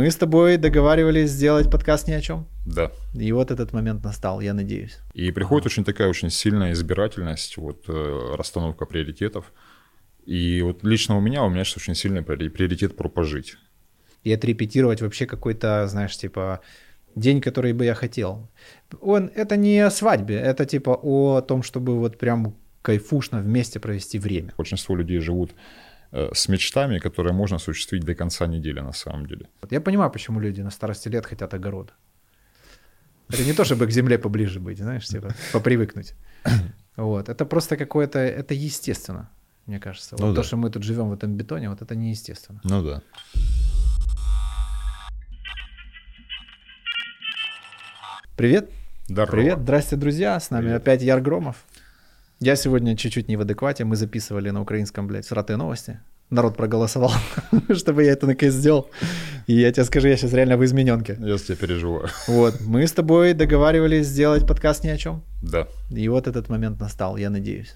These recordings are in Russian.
Мы с тобой договаривались сделать подкаст ни о чем. Да. И вот этот момент настал, я надеюсь. И приходит очень такая очень сильная избирательность, вот э, расстановка приоритетов. И вот лично у меня, у меня сейчас очень сильный приоритет про пожить. И отрепетировать вообще какой-то, знаешь, типа день, который бы я хотел. Он, это не о свадьбе, это типа о том, чтобы вот прям кайфушно вместе провести время. Большинство людей живут с мечтами, которые можно осуществить до конца недели на самом деле. Я понимаю, почему люди на старости лет хотят огород. Это не то, чтобы к земле поближе быть, знаешь, типа попривыкнуть. Вот. Это просто какое-то, это естественно, мне кажется. Ну, вот да. то, что мы тут живем в этом бетоне, вот это неестественно. Ну да. Привет. Здорово. Привет, здрасте, друзья. С нами Привет. опять Яр Громов. Я сегодня чуть-чуть не в адеквате. Мы записывали на украинском, блядь, сратые новости. Народ проголосовал, чтобы я это наконец сделал. И я тебе скажу, я сейчас реально в измененке. Я с тебя переживаю. Вот, мы с тобой договаривались сделать подкаст ни о чем. Да. И вот этот момент настал, я надеюсь.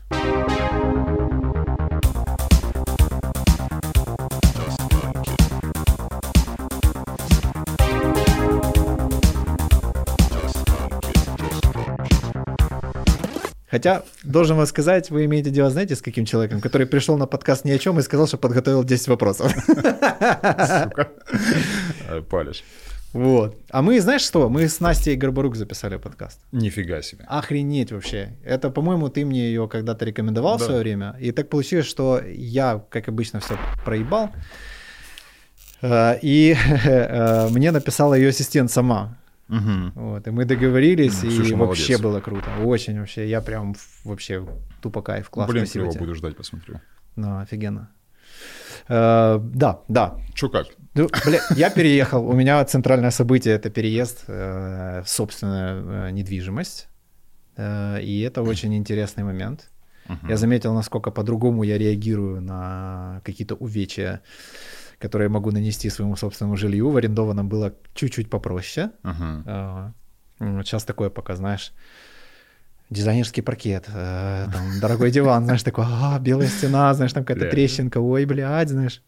Хотя, должен вам сказать, вы имеете дело, знаете, с каким человеком, который пришел на подкаст ни о чем и сказал, что подготовил 10 вопросов. Сука. Палишь. Вот. А мы, знаешь что, мы с Настей Горбарук записали подкаст. Нифига себе. Охренеть вообще. Это, по-моему, ты мне ее когда-то рекомендовал да. в свое время. И так получилось, что я, как обычно, все проебал. Э, и э, мне написала ее ассистент сама. Угу. Вот, и мы договорились, ну, и вообще молодец. было круто. Очень вообще. Я прям вообще тупо кайф. Класс, Блин, тебе. буду ждать, посмотрю. Ну, офигенно. Uh, да, да. Че как? Ну, бля, я переехал. У меня центральное событие это переезд в собственную uh, недвижимость. Э, и это очень интересный момент. Uh-huh. Я заметил, насколько по-другому я реагирую на какие-то увечья которые я могу нанести своему собственному жилью. В арендованном было чуть-чуть попроще. Uh-huh. Сейчас такое пока, знаешь, дизайнерский паркет, э, там, дорогой диван, знаешь, такой, а, белая стена, знаешь, там какая-то трещинка, ой, блядь, знаешь.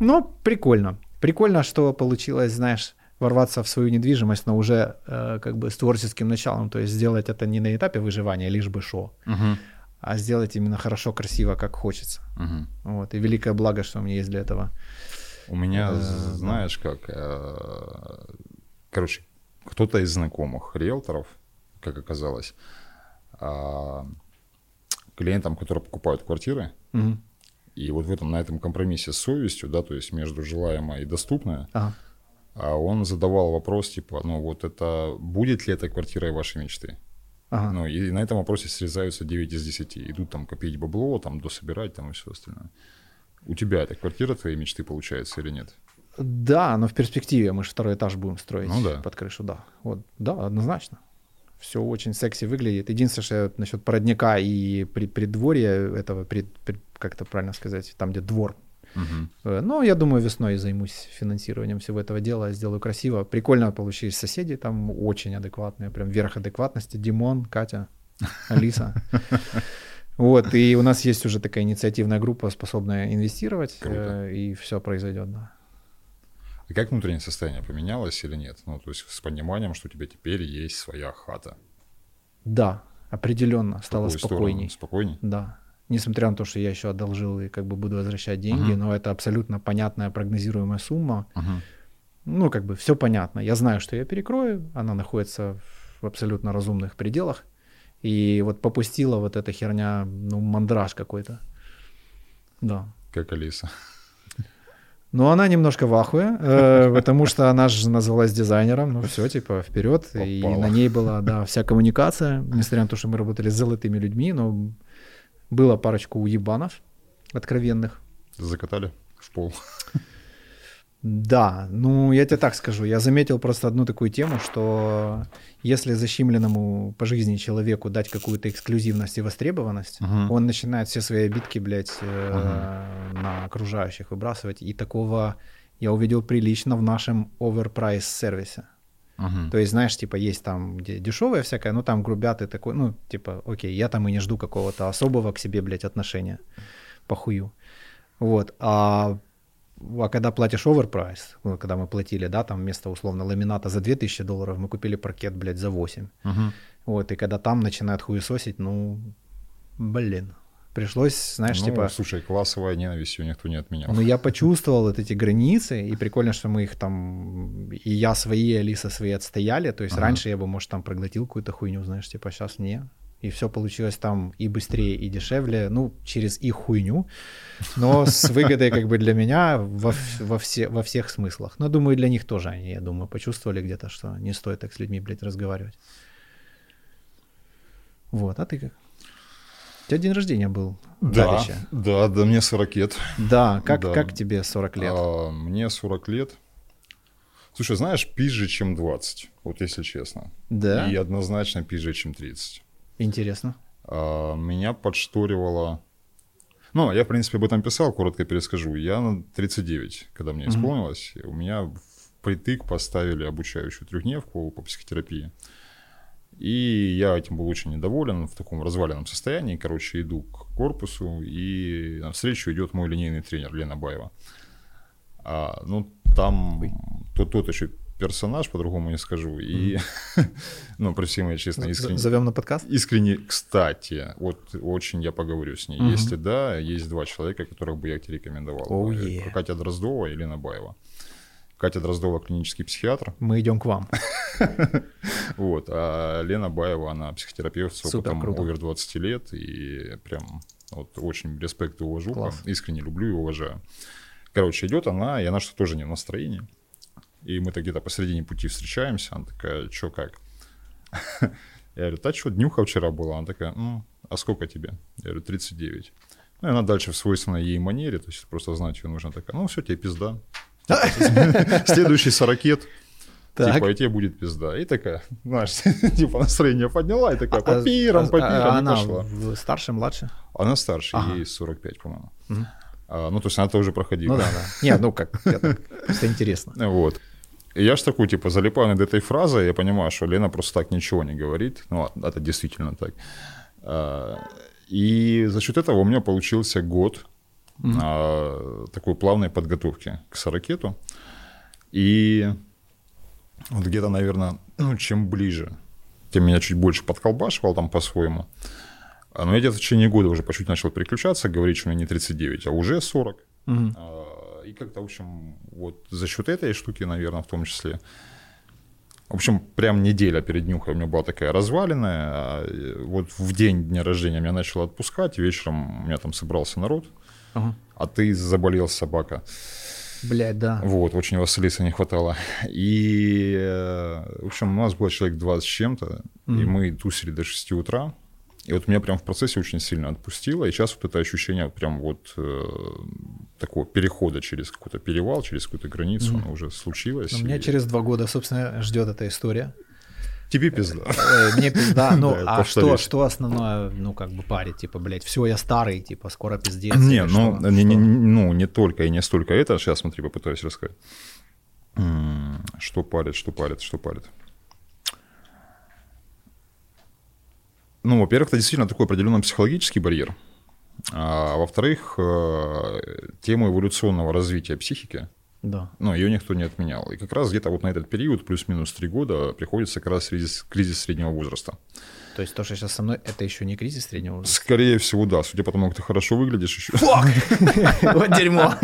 Ну, прикольно. Прикольно, что получилось, знаешь, ворваться в свою недвижимость, но уже э, как бы с творческим началом, то есть сделать это не на этапе выживания, лишь бы шо, uh-huh. а сделать именно хорошо, красиво, как хочется. Uh-huh. Вот, и великое благо, что у меня есть для этого у меня, э, знаешь, как, э, короче, кто-то из знакомых риэлторов, как оказалось, а, клиентам, которые покупают квартиры, угу. и вот в этом, на этом компромиссе с совестью, да, то есть между желаемое и доступное, ага. а он задавал вопрос, типа, ну вот это, будет ли эта квартира вашей мечты? Ага. Ну, и на этом вопросе срезаются 9 из 10. Идут там копить бабло, там дособирать, там и все остальное. У тебя это квартира твоей мечты получается или нет? Да, но в перспективе мы же второй этаж будем строить ну, да. под крышу, да. Вот, да, однозначно. Все очень секси выглядит. Единственное, что насчет породника и преддворья этого, пред, пред, как это правильно сказать, там, где двор. Угу. Но я думаю, весной займусь финансированием всего этого дела, сделаю красиво. Прикольно получились соседи, там очень адекватные, прям верх адекватности. Димон, Катя, Алиса. Вот, и у нас есть уже такая инициативная группа, способная инвестировать, э, и все произойдет, да. А как внутреннее состояние поменялось или нет? Ну, то есть с пониманием, что у тебя теперь есть своя хата. Да, определенно стало спокойней. Спокойней? Да. Несмотря на то, что я еще одолжил и как бы буду возвращать деньги, uh-huh. но это абсолютно понятная прогнозируемая сумма. Uh-huh. Ну, как бы все понятно. Я знаю, что я перекрою, она находится в абсолютно разумных пределах. И вот попустила вот эта херня, ну, мандраж какой-то. Да. Как Алиса. Ну, она немножко в ахуе, э, потому что она же называлась дизайнером. Ну, все, типа, вперед. Попала. И на ней была, да, вся коммуникация. Несмотря на то, что мы работали с золотыми людьми, но было парочку уебанов откровенных. Закатали в пол. Да, ну я тебе так скажу, я заметил просто одну такую тему, что если защемленному по жизни человеку дать какую-то эксклюзивность и востребованность, uh-huh. он начинает все свои обидки, блядь, uh-huh. на окружающих выбрасывать, и такого я увидел прилично в нашем оверпрайс сервисе. Uh-huh. То есть, знаешь, типа, есть там где дешевое всякое, ну там грубят и такой, ну, типа, окей, я там и не жду какого-то особого к себе, блядь, отношения, похую. Вот, а а когда платишь оверпрайс, ну, когда мы платили, да, там вместо условно ламината за 2000 долларов, мы купили паркет, блядь, за 8. Угу. Вот, и когда там начинают хуесосить, ну, блин, пришлось, знаешь, ну, типа... слушай, классовая ненависть ее никто не отменял. Ну, я почувствовал вот эти границы, и прикольно, что мы их там, и я свои, и Алиса свои отстояли, то есть ага. раньше я бы, может, там проглотил какую-то хуйню, знаешь, типа, сейчас не, и все получилось там и быстрее, и дешевле, ну, через их хуйню, но с выгодой как бы для меня во, во, все, во всех смыслах. Но думаю, для них тоже они, я думаю, почувствовали где-то, что не стоит так с людьми, блядь, разговаривать. Вот, а ты как? У тебя день рождения был да, давеча. Да, да, мне 40 лет. Да, как, да. как тебе 40 лет? А, мне 40 лет. Слушай, знаешь, пизже, чем 20, вот если честно. Да? И однозначно пизже, чем 30. Интересно. А, меня подшторивало... Ну, я, в принципе, об этом писал, коротко перескажу. Я на 39, когда мне исполнилось, mm-hmm. у меня впритык поставили обучающую трехдневку по психотерапии. И я этим был очень недоволен, в таком разваленном состоянии. Короче, иду к корпусу, и навстречу идет мой линейный тренер Лена Баева. А, ну, там тот, тот еще персонаж, по-другому не скажу. И, mm. ну, при всей моей честной искренне... Зовем на подкаст? Искренне, кстати, вот очень я поговорю с ней. Mm-hmm. Если да, есть два человека, которых бы я тебе рекомендовал. Oh, yeah. Катя Дроздова и Лена Баева. Катя Дроздова клинический психиатр. Мы идем к вам. Вот. А Лена Баева, она психотерапевт с опытом овер 20 лет. И прям вот очень респект и уважу. Искренне люблю и уважаю. Короче, идет она, и она что тоже не в настроении. И мы-то где-то посередине пути встречаемся. Она такая, что как? Я говорю, та что, днюха вчера была? Она такая, ну, а сколько тебе? Я говорю, 39. Ну, и она дальше в свойственной ей манере, то есть просто знать ее нужно такая, ну, все, тебе пизда. Следующий сорокет. Так. Типа, и тебе будет пизда. И такая, знаешь, типа настроение подняла, и такая, по пирам, а, по пирам, а, она пошла. старше, младше? Она старше, ага. ей 45, по-моему. Угу. А, ну, то есть она тоже проходила. Ну да, да. Нет, ну как, это интересно. Вот. И я ж такой, типа, залипаю над этой фразой, я понимаю, что Лена просто так ничего не говорит. Ну, это действительно так. А, и за счет этого у меня получился год mm-hmm. такой плавной подготовки к сорокету. И вот где-то, наверное, ну, чем ближе, тем меня чуть больше подколбашивал там по-своему. А, но я где-то в течение года уже по чуть начал переключаться, говорить, что у меня не 39, а уже 40. Угу. И как-то, в общем, вот за счет этой штуки, наверное, в том числе, в общем, прям неделя перед нюхой у меня была такая разваленная. А вот в день дня рождения меня начало отпускать, вечером у меня там собрался народ, ага. а ты заболел собака. Блядь, да. Вот, очень Василиса не хватало. И, э, в общем, у нас было человек 20 с чем-то, mm-hmm. и мы тусили до 6 утра. И вот меня прям в процессе очень сильно отпустило, и сейчас вот это ощущение прям вот э, такого перехода через какой-то перевал, через какую-то границу, mm. оно уже случилось. Меня и... через два года, собственно, ждет эта история. Тебе пизда. Э, мне пизда. Ну, а что, что основное, ну, как бы парит? Типа, блядь, все, я старый, типа, скоро пиздец. Не, ну, не, не, ну, не только и не столько это. Сейчас, смотри, попытаюсь рассказать. Что парит, что парит, что парит. Ну, во-первых, это действительно такой определенный психологический барьер. А во-вторых, э, тема эволюционного развития психики. Да. Но ее никто не отменял. И как раз где-то вот на этот период, плюс-минус три года, приходится как раз кризис, кризис среднего возраста. То есть то, что сейчас со мной, это еще не кризис среднего возраста? Скорее всего, да. Судя по тому, как ты хорошо выглядишь еще. Вот дерьмо!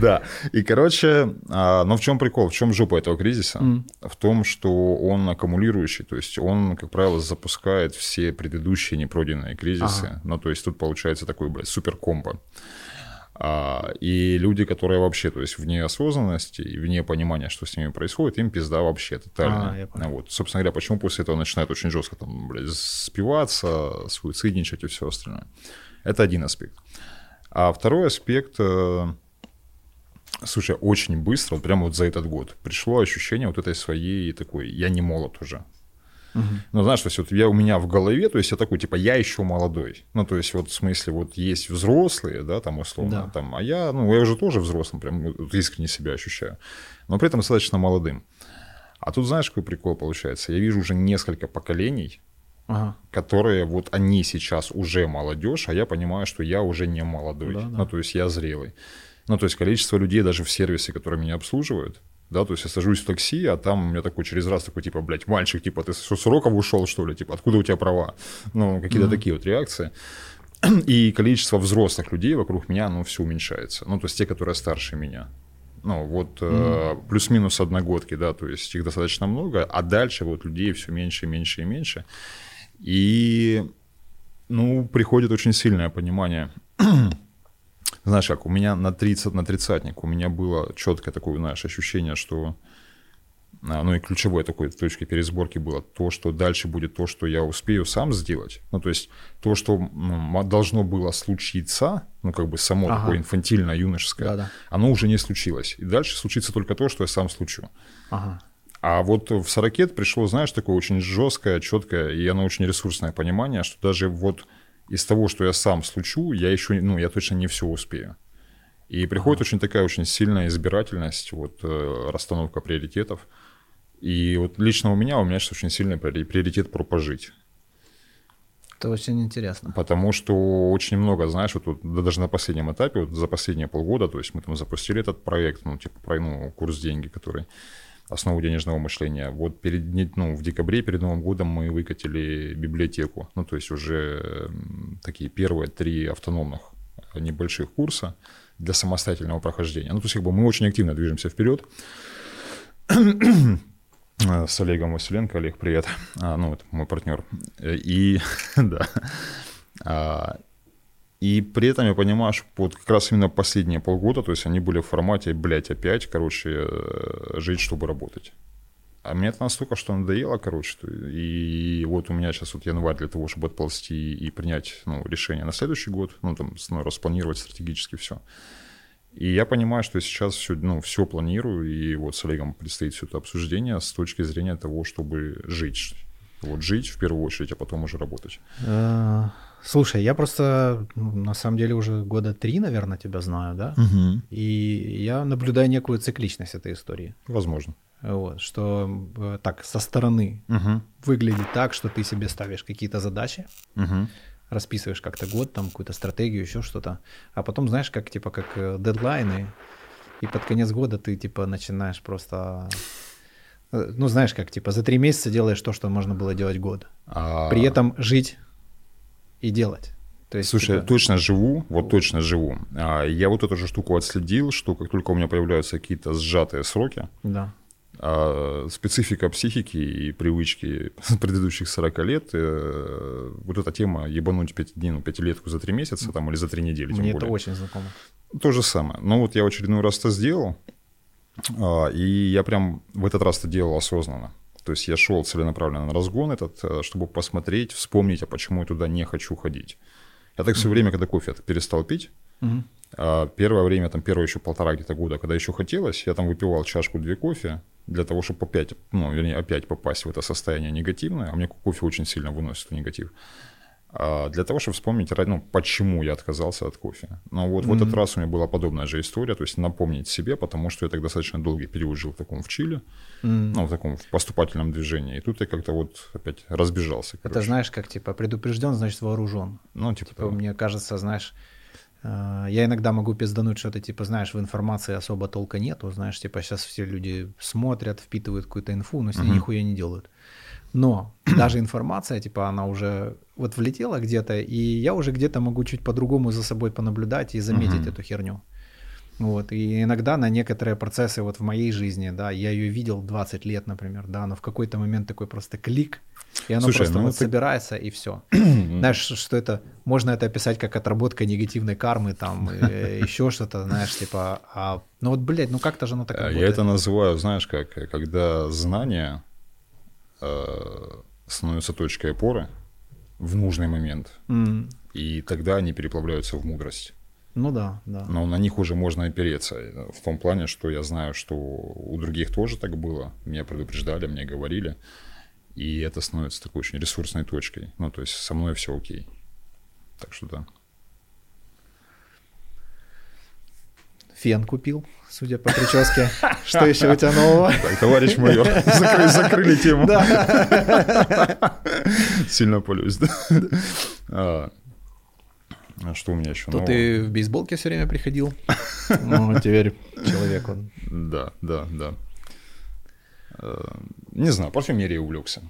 Да. И, короче, а, но в чем прикол, в чем жопа этого кризиса? В том, что он аккумулирующий, то есть он, как правило, запускает все предыдущие непройденные кризисы. Ну, то есть тут получается такой, блядь, супер комбо. А, и люди, которые вообще, то есть вне осознанности и вне понимания, что с ними происходит, им пизда вообще тотально. А, вот. Собственно говоря, почему после этого начинают очень жестко там, блядь, спиваться, суицидничать и все остальное. Это один аспект. А второй аспект, э, слушай, очень быстро, вот прямо вот за этот год, пришло ощущение вот этой своей такой, я не молод уже. Угу. Ну, знаешь, то есть вот я у меня в голове, то есть я такой, типа, я еще молодой. Ну, то есть вот в смысле вот есть взрослые, да, там условно, да. там, а я, ну, я уже тоже взрослым, прям вот, искренне себя ощущаю, но при этом достаточно молодым. А тут знаешь, какой прикол получается? Я вижу уже несколько поколений, ага. которые вот они сейчас уже молодежь, а я понимаю, что я уже не молодой. Да, да. Ну, то есть я зрелый. Ну, то есть количество людей даже в сервисе, которые меня обслуживают, да, то есть я сажусь в такси, а там у меня такой через раз такой, типа, блядь, мальчик, типа, ты с уроков ушел, что ли, типа, откуда у тебя права? Ну, какие-то mm-hmm. такие вот реакции. И количество взрослых людей вокруг меня, ну, все уменьшается. Ну, то есть те, которые старше меня. Ну, вот mm-hmm. э, плюс-минус одногодки, да, то есть их достаточно много, а дальше вот людей все меньше и меньше и меньше. И, ну, приходит очень сильное понимание. Знаешь как, у меня на 30, на тридцатник, у меня было четкое такое, знаешь, ощущение, что а, ну и ключевой такой точкой пересборки было то, что дальше будет то, что я успею сам сделать. Ну, то есть то, что ну, должно было случиться, ну, как бы само ага. такое инфантильное, юношеское, Да-да. оно уже не случилось. И дальше случится только то, что я сам случу. Ага. А вот в Сорокет пришло, знаешь, такое очень жесткое, четкое, и оно очень ресурсное понимание, что даже вот из того, что я сам случу, я еще, ну, я точно не все успею. И приходит ага. очень такая очень сильная избирательность, вот э, расстановка приоритетов. И вот лично у меня, у меня сейчас очень сильный приоритет про пожить. Это очень интересно. Потому что очень много, знаешь, вот, вот да, даже на последнем этапе, вот за последние полгода, то есть мы там запустили этот проект, ну, типа, про, ну, курс деньги, который основу денежного мышления. Вот перед, ну, в декабре, перед Новым годом мы выкатили библиотеку. Ну, то есть уже такие первые три автономных небольших курса для самостоятельного прохождения. Ну, то есть как бы мы очень активно движемся вперед. Э, с Олегом Василенко. Олег, привет. А, ну, это мой партнер. И, да. А, и при этом я понимаю, что вот как раз именно последние полгода, то есть они были в формате, блядь, опять, короче, э, жить, чтобы работать. А мне это настолько, что надоело, короче. И вот у меня сейчас вот январь для того, чтобы отползти и принять ну, решение на следующий год, ну, там, ну, распланировать стратегически все. И я понимаю, что сейчас все, ну, все планирую, и вот с Олегом предстоит все это обсуждение с точки зрения того, чтобы жить. Вот жить в первую очередь, а потом уже работать. Слушай, я просто ну, на самом деле уже года три, наверное, тебя знаю, да? Угу. И я наблюдаю некую цикличность этой истории. Возможно. Вот, что э, так со стороны угу. выглядит так, что ты себе ставишь какие-то задачи, угу расписываешь как-то год, там какую-то стратегию, еще что-то, а потом, знаешь, как типа как э, дедлайны, и под конец года ты типа начинаешь просто, э, ну знаешь, как типа за три месяца делаешь то, что можно было делать год, а... при этом жить и делать. То есть, Слушай, типа... я точно живу, вот точно живу. А, я вот эту же штуку отследил, что как только у меня появляются какие-то сжатые сроки, да. А специфика психики и привычки предыдущих 40 лет, э, вот эта тема ебануть 5, ну, пятилетку за 3 месяца там, или за 3 недели. Мне это очень знакомо. То же самое. Но вот я в очередной раз это сделал, а, и я прям в этот раз это делал осознанно. То есть я шел целенаправленно на разгон этот, э, чтобы посмотреть, вспомнить, а почему я туда не хочу ходить. Я так все время, когда кофе перестал пить, mm-hmm. первое время, там первое еще полтора где-то года, когда еще хотелось, я там выпивал чашку-две кофе, для того, чтобы опять, ну, вернее, опять попасть в это состояние негативное, а мне кофе очень сильно выносит негатив, а для того, чтобы вспомнить, ну, почему я отказался от кофе. Но вот mm-hmm. в этот раз у меня была подобная же история, то есть напомнить себе, потому что я так достаточно долгий период жил в таком в Чили, mm-hmm. ну, в таком в поступательном движении, и тут я как-то вот опять разбежался. Короче. Это знаешь, как типа предупрежден, значит вооружен. Ну, типа, типа мне кажется, знаешь, Э, я иногда могу пиздануть что-то, типа, знаешь, в информации особо толка нету, знаешь, типа, сейчас все люди смотрят, впитывают какую-то инфу, но с ней uh-huh. нихуя не делают. Но даже информация, типа, она уже вот влетела где-то, и я уже где-то могу чуть по-другому за собой понаблюдать и заметить uh-huh. эту херню. Вот, и иногда на некоторые процессы вот в моей жизни, да, я ее видел 20 лет, например, да, но в какой-то момент такой просто клик, и оно Слушай, просто ну вот ты... собирается, и все. знаешь, что это, можно это описать как отработка негативной кармы, там, еще что-то, знаешь, типа, а, ну вот, блядь, ну как-то же оно так работает. Я это называю, знаешь, как, когда знание э, становится точкой опоры в нужный момент, mm. и тогда они переплавляются в мудрость. Ну да, да. Но на них уже можно опереться. В том плане, что я знаю, что у других тоже так было. Меня предупреждали, мне говорили. И это становится такой очень ресурсной точкой. Ну, то есть со мной все окей. Так что да. Фен купил, судя по прическе. Что еще у тебя нового? Так, товарищ майор, закрыли, закрыли тему. Да. Сильно полюсь, да? А, А что у меня еще То нового? ты в бейсболке все время приходил. Ну, а теперь человек он. Да, да, да. Э, не знаю, парфюмерией увлекся.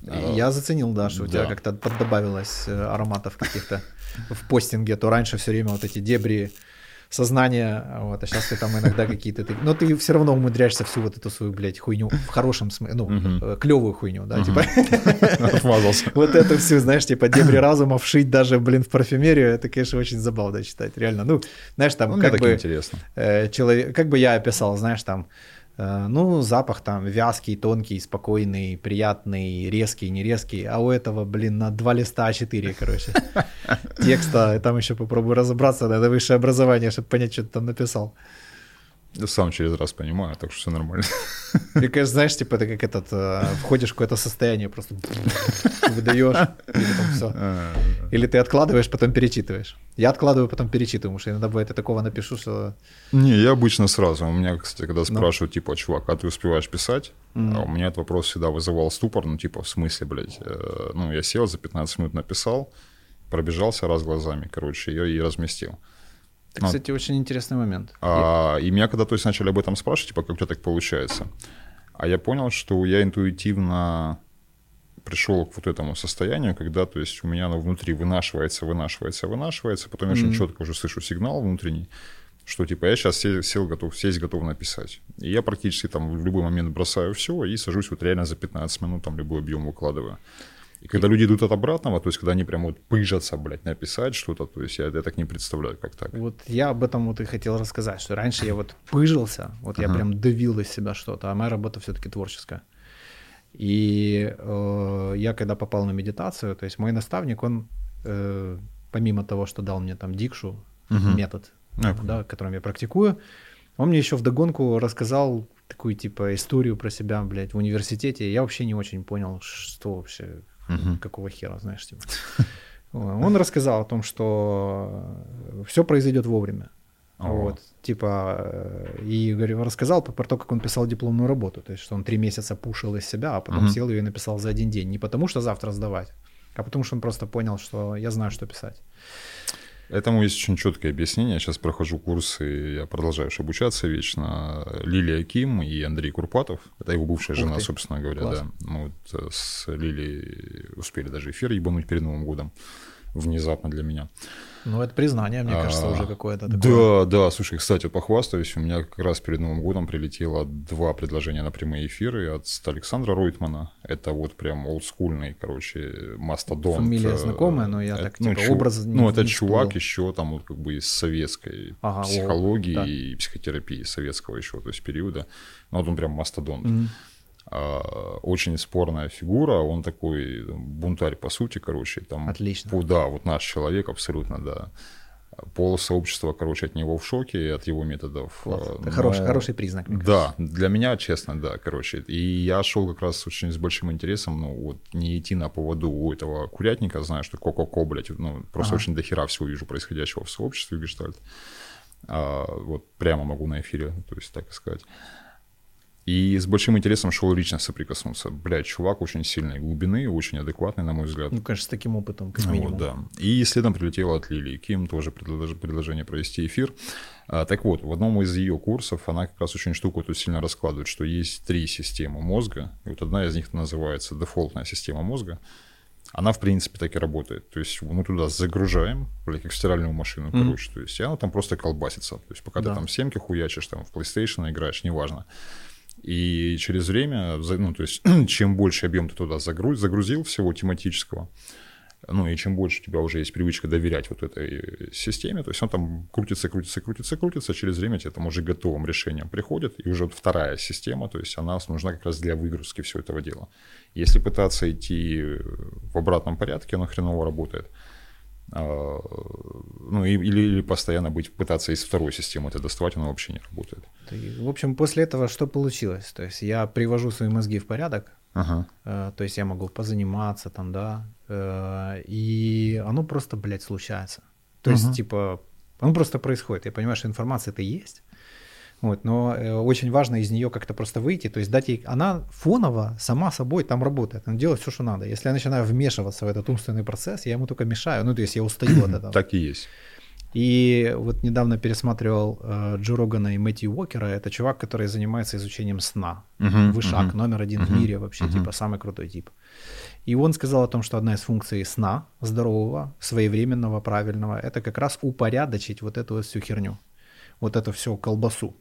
Я заценил, да, что у тебя как-то поддобавилось э, ароматов каких-то в постинге, то раньше все время вот эти дебри сознание, вот, а сейчас ты там иногда какие-то... Ты, но ты все равно умудряешься всю вот эту свою, блядь, хуйню в хорошем смысле, ну, uh-huh. клевую хуйню, да, uh-huh. типа... Вот эту всю, знаешь, типа дебри разума вшить даже, блин, в парфюмерию, это, конечно, очень забавно читать, реально. Ну, знаешь, там ну, как бы... интересно. Э, человек, как бы я описал, знаешь, там Э, ну, запах там вязкий, тонкий, спокойный, приятный, резкий, не резкий. А у этого, блин, на два листа А4, короче, текста. Там еще попробую разобраться, надо высшее образование, чтобы понять, что ты там написал. Я сам через раз понимаю, так что все нормально. Мне кажется, знаешь, типа это как этот, э, входишь в какое-то состояние, просто выдаешь, или там все. А, или ты откладываешь, потом перечитываешь. Я откладываю, потом перечитываю, потому что иногда бывает, я такого напишу, что... Не, я обычно сразу. У меня, кстати, когда ну. спрашивают, типа, чувак, а ты успеваешь писать? А у меня этот вопрос всегда вызывал ступор, ну, типа, в смысле, блядь. Э, ну, я сел, за 15 минут написал, пробежался раз глазами, короче, ее и разместил. Это, ну, кстати, очень интересный момент. А, и меня когда то есть начали об этом спрашивать, типа, как у тебя так получается, а я понял, что я интуитивно пришел к вот этому состоянию, когда, то есть, у меня оно внутри вынашивается, вынашивается, вынашивается, потом я mm-hmm. очень четко уже слышу сигнал внутренний, что типа я сейчас сел, сел готов, сесть готов написать. И я практически там в любой момент бросаю все и сажусь вот реально за 15 минут, там любой объем выкладываю. И когда люди идут от обратного, то есть когда они прям вот пыжатся, блядь, написать что-то, то есть я, я так не представляю, как так. Вот я об этом вот и хотел рассказать, что раньше я вот пыжился, вот я прям давил из себя что-то, а моя работа все-таки творческая. И э, я когда попал на медитацию, то есть мой наставник, он э, помимо того, что дал мне там дикшу, метод, uh да, которым я практикую, он мне еще вдогонку рассказал такую типа историю про себя, блядь, в университете. Я вообще не очень понял, что вообще Угу. Какого хера, знаешь, типа. Он рассказал о том, что все произойдет вовремя. О. Вот, типа, э, и говорю, рассказал про то, как он писал дипломную работу, то есть, что он три месяца пушил из себя, а потом угу. сел ее и написал за один день. Не потому, что завтра сдавать, а потому, что он просто понял, что я знаю, что писать. Этому есть очень четкое объяснение. Я сейчас прохожу курсы, я продолжаю обучаться вечно. Лилия Ким и Андрей Курпатов. Это его бывшая Ух жена, ты. собственно говоря. Класс. Да. Мы вот э, с Лилией успели даже эфир ебануть перед Новым годом. Внезапно для меня. Ну, это признание, мне кажется, а, уже какое-то такое. Да, да, слушай, кстати, похвастаюсь, у меня как раз перед Новым годом прилетело два предложения на прямые эфиры от Александра Ройтмана. Это вот прям олдскульный, короче, мастодонт. Фамилия знакомая, но я так, ну, типа, чу... образ не Ну, это не чувак еще там вот как бы из советской ага, психологии о, да. и психотерапии советского еще, то есть периода. Ну, вот он прям мастодонт. Mm-hmm. А, очень спорная фигура, он такой бунтарь по сути, короче, там. Отлично. Да, вот наш человек абсолютно, да. Пол сообщества, короче, от него в шоке, от его методов. Вот. Это хороший, хороший признак. да, для меня, честно, да, короче. И я шел как раз очень с большим интересом, ну, вот не идти на поводу у этого курятника, знаю, что ко-ко-ко, блядь, ну, просто ага. очень дохера всего вижу происходящего в сообществе Гештальт. А, вот прямо могу на эфире, то есть так сказать. И с большим интересом шел лично соприкоснуться. Блядь, чувак очень сильной глубины, очень адекватный, на мой взгляд. Ну, конечно, с таким опытом, как минимум. Вот, да. И следом прилетело от Лилии Ким, тоже предлож... предложение провести эфир. А, так вот, в одном из ее курсов она как раз очень штуку тут сильно раскладывает, что есть три системы мозга, и вот одна из них называется дефолтная система мозга. Она, в принципе, так и работает. То есть мы туда загружаем, блядь, как в стиральную машину, mm-hmm. короче. То есть и она там просто колбасится. То есть пока да. ты там семки хуячишь, там в PlayStation играешь, неважно. И через время, ну, то есть, чем больше объем ты туда загруз, загрузил всего тематического, ну, и чем больше у тебя уже есть привычка доверять вот этой системе, то есть он там крутится, крутится, крутится, крутится, через время тебе там уже готовым решением приходит, и уже вот вторая система, то есть она нужна как раз для выгрузки всего этого дела. Если пытаться идти в обратном порядке, оно хреново работает. А, ну, или, или постоянно быть, пытаться из второй системы это доставать, оно вообще не работает. В общем, после этого что получилось? То есть я привожу свои мозги в порядок, ага. э, то есть я могу позаниматься там, да, э, и оно просто, блядь, случается. То ага. есть, типа, оно просто происходит. Я понимаю, что информация это есть, Вот, но э, очень важно из нее как-то просто выйти, то есть дать ей, она фоново сама собой там работает, она делает все, что надо. Если я начинаю вмешиваться в этот умственный процесс, я ему только мешаю, ну то есть я устаю от этого. Так и есть. И вот недавно пересматривал э, Джо Рогана и Мэтью Уокера. Это чувак, который занимается изучением сна. Uh-huh, Вышак, uh-huh, номер один uh-huh, в мире вообще, uh-huh. типа самый крутой тип. И он сказал о том, что одна из функций сна здорового, своевременного, правильного, это как раз упорядочить вот эту вот всю херню. Вот эту всю колбасу.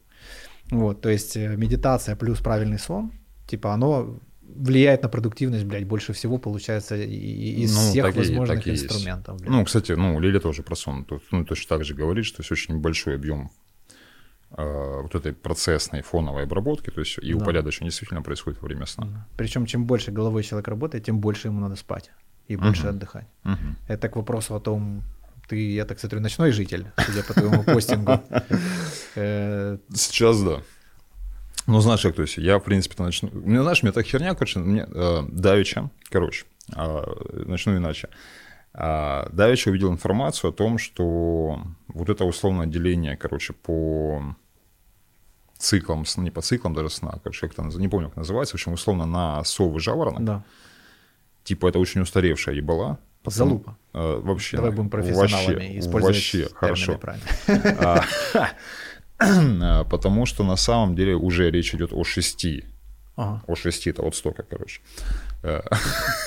Вот, то есть э, медитация плюс правильный сон, типа оно влияет на продуктивность, блядь, больше всего получается из ну, всех такие, возможных такие инструментов. Блядь. Ну, кстати, ну, Лиля тоже про сон. Тут, ну, точно так же говорит, что есть очень большой объем э, вот этой процессной фоновой обработки, то есть и да. упорядочение действительно происходит во время сна. Да. Причем чем больше головой человек работает, тем больше ему надо спать и больше uh-huh. отдыхать. Uh-huh. Это к вопросу о том, ты, я так смотрю, ночной житель, судя по твоему постингу. Э, Сейчас да. Ну, знаешь, как, то есть я, в принципе, начну... Мне, знаешь, мне так херня, короче, мне э, давеча, короче, э, начну иначе. Э, давеча увидел информацию о том, что вот это условное деление, короче, по циклам, не по циклам даже сна, короче, как это, не помню, как называется, в общем, условно на совы жаворонок. Да. Типа это очень устаревшая ебала. Залупа. Э, вообще. Давай будем профессионалами вообще, использовать вообще, хорошо. А, потому что на самом деле уже речь идет о шести. Ага. О шести, это вот столько, короче. Э,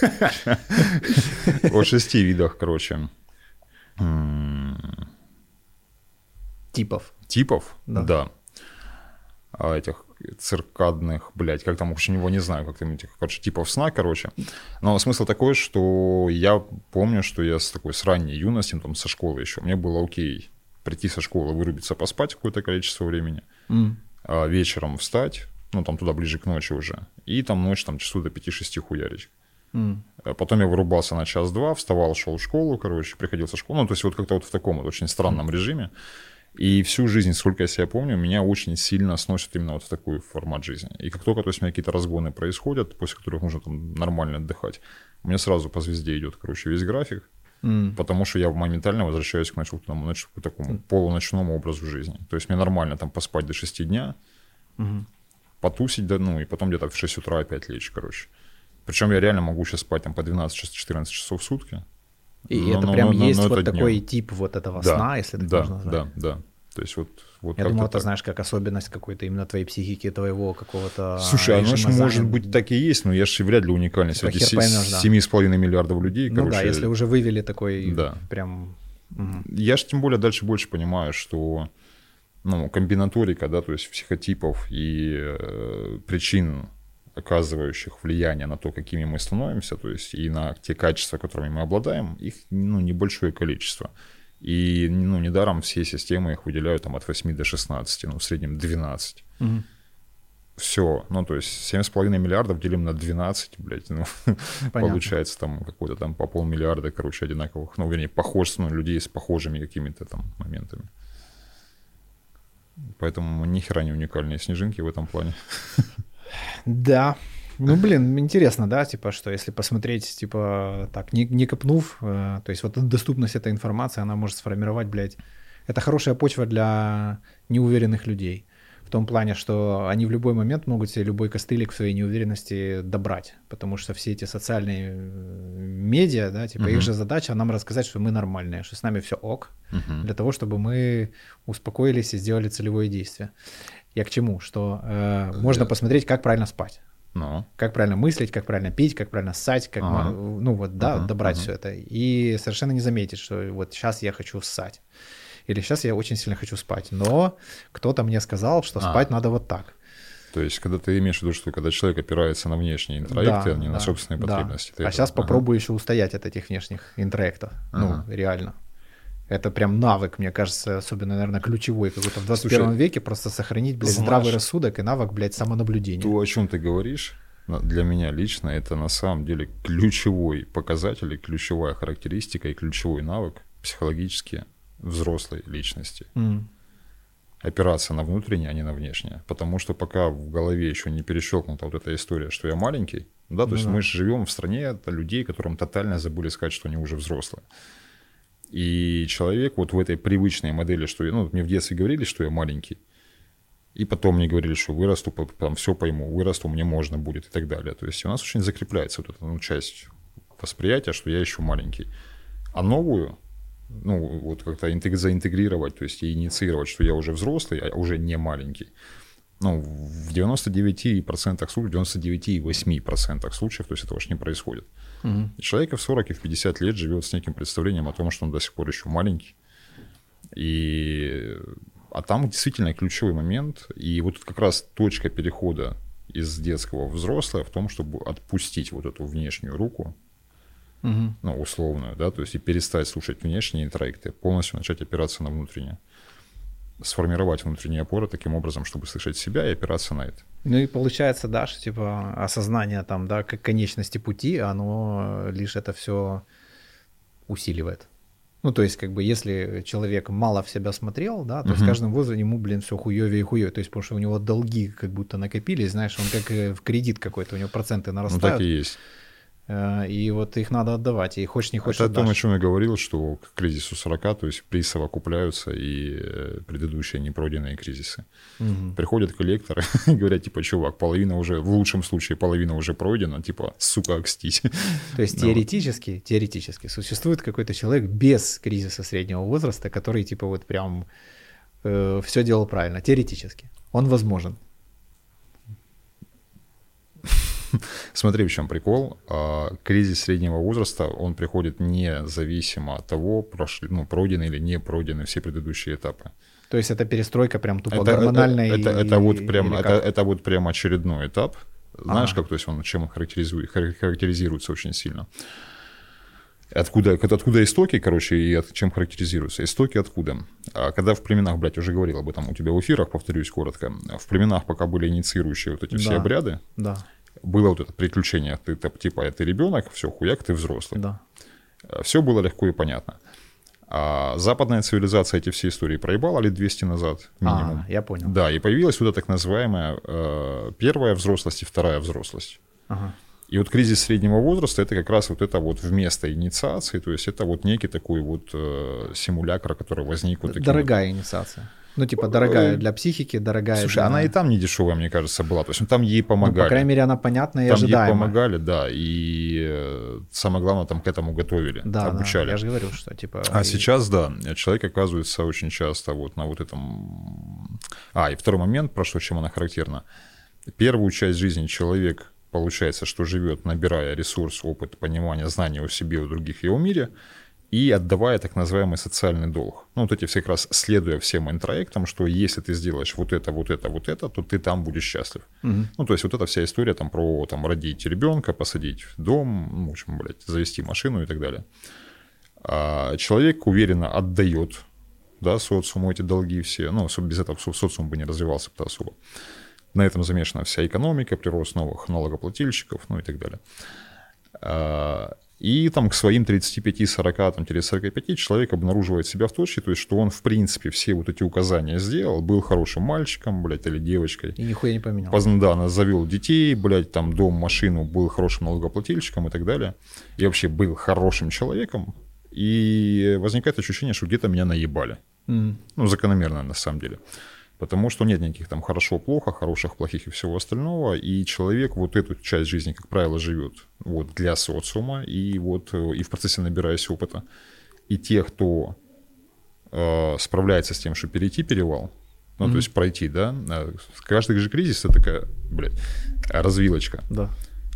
о шести видах, короче. Типов. Типов, да. да. А этих циркадных, блядь, как там, вообще него не знаю, как там этих, короче, типов сна, короче. Но смысл такой, что я помню, что я с такой с ранней юности, там, со школы еще, мне было окей прийти со школы, вырубиться, поспать какое-то количество времени, mm. а вечером встать, ну, там туда ближе к ночи уже, и там ночь, там, часу до 5-6 хуярить. Mm. Потом я вырубался на час-два, вставал, шел в школу, короче, приходил со школы, ну, то есть вот как-то вот в таком вот очень странном mm. режиме. И всю жизнь, сколько я себя помню, меня очень сильно сносит именно вот в такой формат жизни. И как только, то есть, у меня какие-то разгоны происходят, после которых нужно там нормально отдыхать, у меня сразу по звезде идет, короче, весь график. Mm. Потому что я моментально возвращаюсь к, началу, нач, к такому mm. полуночному образу жизни. То есть мне нормально там поспать до 6 дня, mm-hmm. потусить, да, ну и потом где-то в 6 утра опять лечь, короче. Причем я реально могу сейчас спать там по 12-14 часов в сутки. И но, это но, прям но, есть но, но вот такой днем. тип вот этого да, сна, если ты да, можно назвать. Да, да. То есть вот, вот Я думал, это так. знаешь, как особенность какой-то именно твоей психики, твоего какого-то Слушай, оно же может быть так и есть, но я же вряд ли уникальный среди семи с половиной миллиардов людей. Ну да, если уже вывели такой да. прям... Угу. Я же тем более дальше больше понимаю, что ну, комбинаторика, да, то есть психотипов и э, причин, оказывающих влияние на то, какими мы становимся, то есть и на те качества, которыми мы обладаем, их ну, небольшое количество. И ну, недаром все системы их выделяют там, от 8 до 16, ну, в среднем 12. Угу. Все, ну, то есть 7,5 миллиардов делим на 12, блядь, ну, получается там какой-то там по полмиллиарда, короче, одинаковых, ну, вернее, похожих, ну, людей с похожими какими-то там моментами. Поэтому ни хера не уникальные снежинки в этом плане. Да, ну, блин, интересно, да, типа, что если посмотреть, типа, так, не, не копнув, э, то есть вот доступность этой информации, она может сформировать, блядь, это хорошая почва для неуверенных людей. В том плане, что они в любой момент могут себе любой костылик в своей неуверенности добрать, потому что все эти социальные э, медиа, да, типа, uh-huh. их же задача нам рассказать, что мы нормальные, что с нами все ок, uh-huh. для того, чтобы мы успокоились и сделали целевое действие. Я к чему? Что э, можно посмотреть, как правильно спать. Ну. Как правильно мыслить, как правильно пить, как правильно ссать, как, ага. ну вот, да, ага, добрать ага. все это. И совершенно не заметить, что вот сейчас я хочу ссать. Или сейчас я очень сильно хочу спать. Но кто-то мне сказал, что а. спать надо вот так. То есть, когда ты имеешь в виду, что когда человек опирается на внешние интроекты, да, а не да, на собственные да. потребности. А сейчас ага. попробую еще устоять от этих внешних интроектов. Ну, ага. Ну, реально. Это прям навык, мне кажется, особенно, наверное, ключевой какой-то в 21 Слушай, веке, просто сохранить, блядь, знаешь, здравый рассудок и навык, блядь, самонаблюдения. То, о чем ты говоришь, для меня лично, это на самом деле ключевой показатель, и ключевая характеристика и ключевой навык психологически взрослой личности. Mm. Опираться на внутреннее, а не на внешнее. Потому что пока в голове еще не перещелкнута вот эта история, что я маленький, да, то ну, есть да. мы живем в стране людей, которым тотально забыли сказать, что они уже взрослые. И человек вот в этой привычной модели, что ну, мне в детстве говорили, что я маленький, И потом мне говорили, что вырасту, там все пойму, вырасту, мне можно будет и так далее. То есть у нас очень закрепляется вот эта ну, часть восприятия, что я еще маленький. А новую, ну, вот как-то заинтегрировать, то есть инициировать, что я уже взрослый, а уже не маленький. Ну, в 99% случаев, 99,8% случаев, то есть этого же не происходит. Угу. И человек в 40 и в 50 лет живет с неким представлением о том, что он до сих пор еще маленький. И... А там действительно ключевой момент, и вот как раз точка перехода из детского в взрослое в том, чтобы отпустить вот эту внешнюю руку, угу. ну, условную, да, то есть и перестать слушать внешние интроекты, полностью начать опираться на внутреннее. Сформировать внутренние опоры таким образом, чтобы слышать себя и опираться на это. Ну и получается, да, что типа осознание там, да, как конечности пути, оно лишь это все усиливает. Ну, то есть, как бы, если человек мало в себя смотрел, да, то uh-huh. с каждым возрастом ему, блин, все хуевее и хуевее. То есть, потому что у него долги как будто накопились, знаешь, он как э, в кредит какой-то, у него проценты нарастают. Ну, так и есть. Э, и вот их надо отдавать, и хочешь не хочешь Это о том, о чем я говорил, что к кризису 40, то есть присовокупляются и э, предыдущие непройденные кризисы. Угу. Приходят коллекторы и говорят, типа, чувак, половина уже, в лучшем случае, половина уже пройдена, типа, сука, окстись. То есть теоретически, теоретически существует какой-то человек без кризиса среднего возраста, который, типа, вот прям э, все делал правильно, теоретически. Он возможен. Смотри, в чем прикол. А, кризис среднего возраста, он приходит независимо от того, прошли, ну, пройдены или не пройдены все предыдущие этапы. То есть это перестройка прям тупо это, гормональная? Это, это, это, вот прям, это, это вот прям очередной этап. Знаешь, а. как то есть он чем характеризует, характеризуется очень сильно. Откуда, откуда истоки, короче, и от, чем характеризируются? Истоки откуда? А когда в племенах, блядь, уже говорил об этом у тебя в эфирах, повторюсь коротко, в племенах пока были инициирующие вот эти да. все обряды, да было вот это приключение, ты типа ты ребенок, все, хуяк, ты взрослый. Да. Э, все было легко и понятно. А западная цивилизация эти все истории проебала лет 200 назад минимум. А, я понял. Да, и появилась вот эта так называемая э, первая взрослость и вторая взрослость. Ага. И вот кризис среднего возраста это как раз вот это вот вместо инициации, то есть это вот некий такой вот э, симулятор, который возник вот Дорогая вот... инициация. Ну, типа, дорогая для психики, дорогая Слушай, для... она и там не дешевая, мне кажется, была. То есть, там ей помогали. Ну, по крайней мере, она понятная и там ожидаемая. ей помогали, да, и э, самое главное, там к этому готовили, да, обучали. Да, я же говорю, что, типа... А и... сейчас, да, человек оказывается очень часто вот на вот этом... А, и второй момент, про что, чем она характерна. Первую часть жизни человек, получается, что живет, набирая ресурс, опыт, понимание, знания о себе, о других и о мире – и отдавая так называемый социальный долг. Ну, вот эти все как раз следуя всем интроектам, что если ты сделаешь вот это, вот это, вот это, то ты там будешь счастлив. Угу. Ну, то есть вот эта вся история там про там родить ребенка, посадить в дом, ну, в общем, блядь, завести машину и так далее. А человек уверенно отдает да, социуму эти долги все, ну, особенно без этого социум бы не развивался бы особо. На этом замешана вся экономика, прирост новых налогоплательщиков, ну и так далее. И там к своим 35-40, там, 45 человек обнаруживает себя в точке, то есть, что он, в принципе, все вот эти указания сделал, был хорошим мальчиком, блядь, или девочкой. И нихуя не поменял. Позна, да, завел детей, блядь, там, дом, машину, был хорошим налогоплательщиком и так далее. И вообще был хорошим человеком. И возникает ощущение, что где-то меня наебали. Mm. Ну, закономерно, на самом деле потому что нет никаких там хорошо-плохо, хороших, плохих и всего остального, и человек вот эту часть жизни, как правило, живет вот для социума, и вот э, и в процессе набираясь опыта. И те, кто э, справляется с тем, что перейти перевал, ну, mm-hmm. то есть пройти, да, каждый же кризис это такая, блядь, развилочка. Да.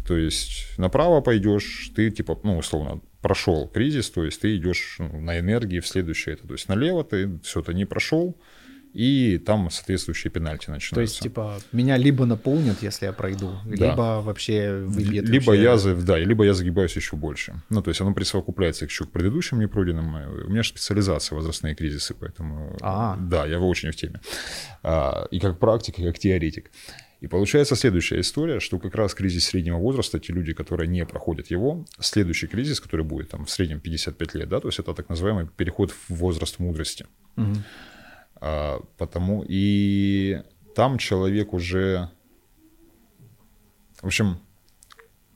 То есть направо пойдешь, ты типа, ну, условно, прошел кризис, то есть ты идешь ну, на энергии в следующее это. То есть налево ты все это не прошел, и там соответствующие пенальти начинаются. То есть, типа, меня либо наполнят, если я пройду, да. либо вообще выбьет. Либо вообще... я, да, либо я загибаюсь еще больше. Ну, то есть оно присовокупляется еще к предыдущим непройденным. У меня же специализация возрастные кризисы, поэтому а да, я очень в теме. А, и как практик, и как теоретик. И получается следующая история, что как раз кризис среднего возраста, те люди, которые не проходят его, следующий кризис, который будет там в среднем 55 лет, да, то есть это так называемый переход в возраст мудрости. Угу. А, потому и там человек уже... В общем,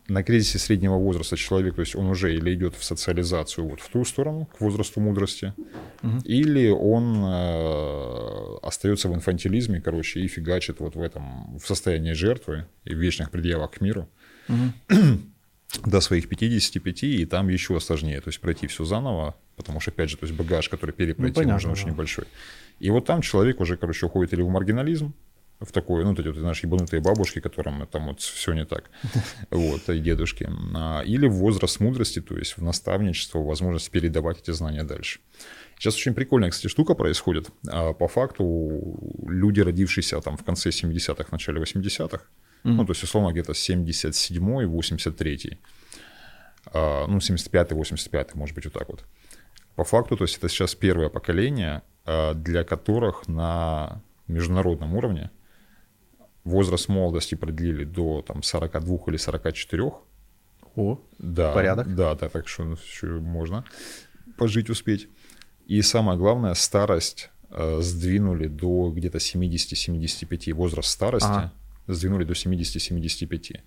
на кризисе среднего возраста человек, то есть он уже или идет в социализацию вот в ту сторону, к возрасту мудрости, угу. или он э, остается в инфантилизме, короче, и фигачит вот в этом, в состоянии жертвы и в вечных предъявах к миру. Угу. до своих 55, и там еще сложнее, то есть пройти все заново, потому что, опять же, то есть багаж, который перепройти, ну, понятно, нужен да. очень большой. И вот там человек уже, короче, уходит или в маргинализм, в такой, ну, эти вот, знаешь, ебанутые бабушки, которым там вот все не так, вот, и дедушки, а, или в возраст мудрости, то есть в наставничество, возможность передавать эти знания дальше. Сейчас очень прикольная, кстати, штука происходит. А, по факту люди, родившиеся там в конце 70-х, начале 80-х, Mm-hmm. Ну, то есть, условно, где-то 77-й, 83-й. А, ну, 75-й, 85-й, может быть, вот так вот. По факту, то есть, это сейчас первое поколение, а, для которых на международном уровне возраст молодости продлили до там, 42 или 44. О, да, порядок. Да, да, так что еще можно пожить успеть. И самое главное, старость э, сдвинули до где-то 70-75 возраст старости. Ага сдвинули до 70-75.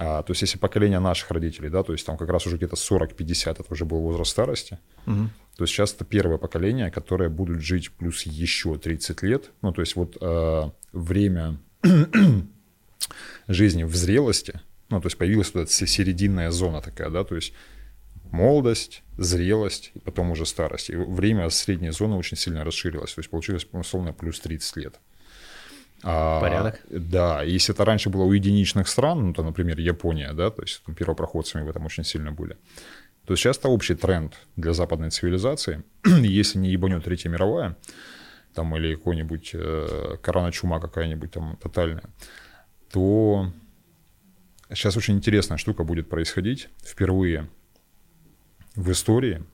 А, то есть, если поколение наших родителей, да, то есть там как раз уже где-то 40-50 это уже был возраст старости, угу. то есть сейчас это первое поколение, которое будут жить плюс еще 30 лет. Ну, то есть вот э, время жизни в зрелости, ну, то есть появилась вот эта серединная зона такая, да, то есть молодость, зрелость и потом уже старость. И время средней зоны очень сильно расширилось, то есть получилось, условно, плюс 30 лет. А, Порядок. Да, если это раньше было у единичных стран, ну, то, например, Япония, да, то есть там, первопроходцами в этом очень сильно были, то сейчас это общий тренд для западной цивилизации. если не ебанет Третья мировая, там, или какой-нибудь э, корона-чума какая-нибудь там тотальная, то сейчас очень интересная штука будет происходить впервые в истории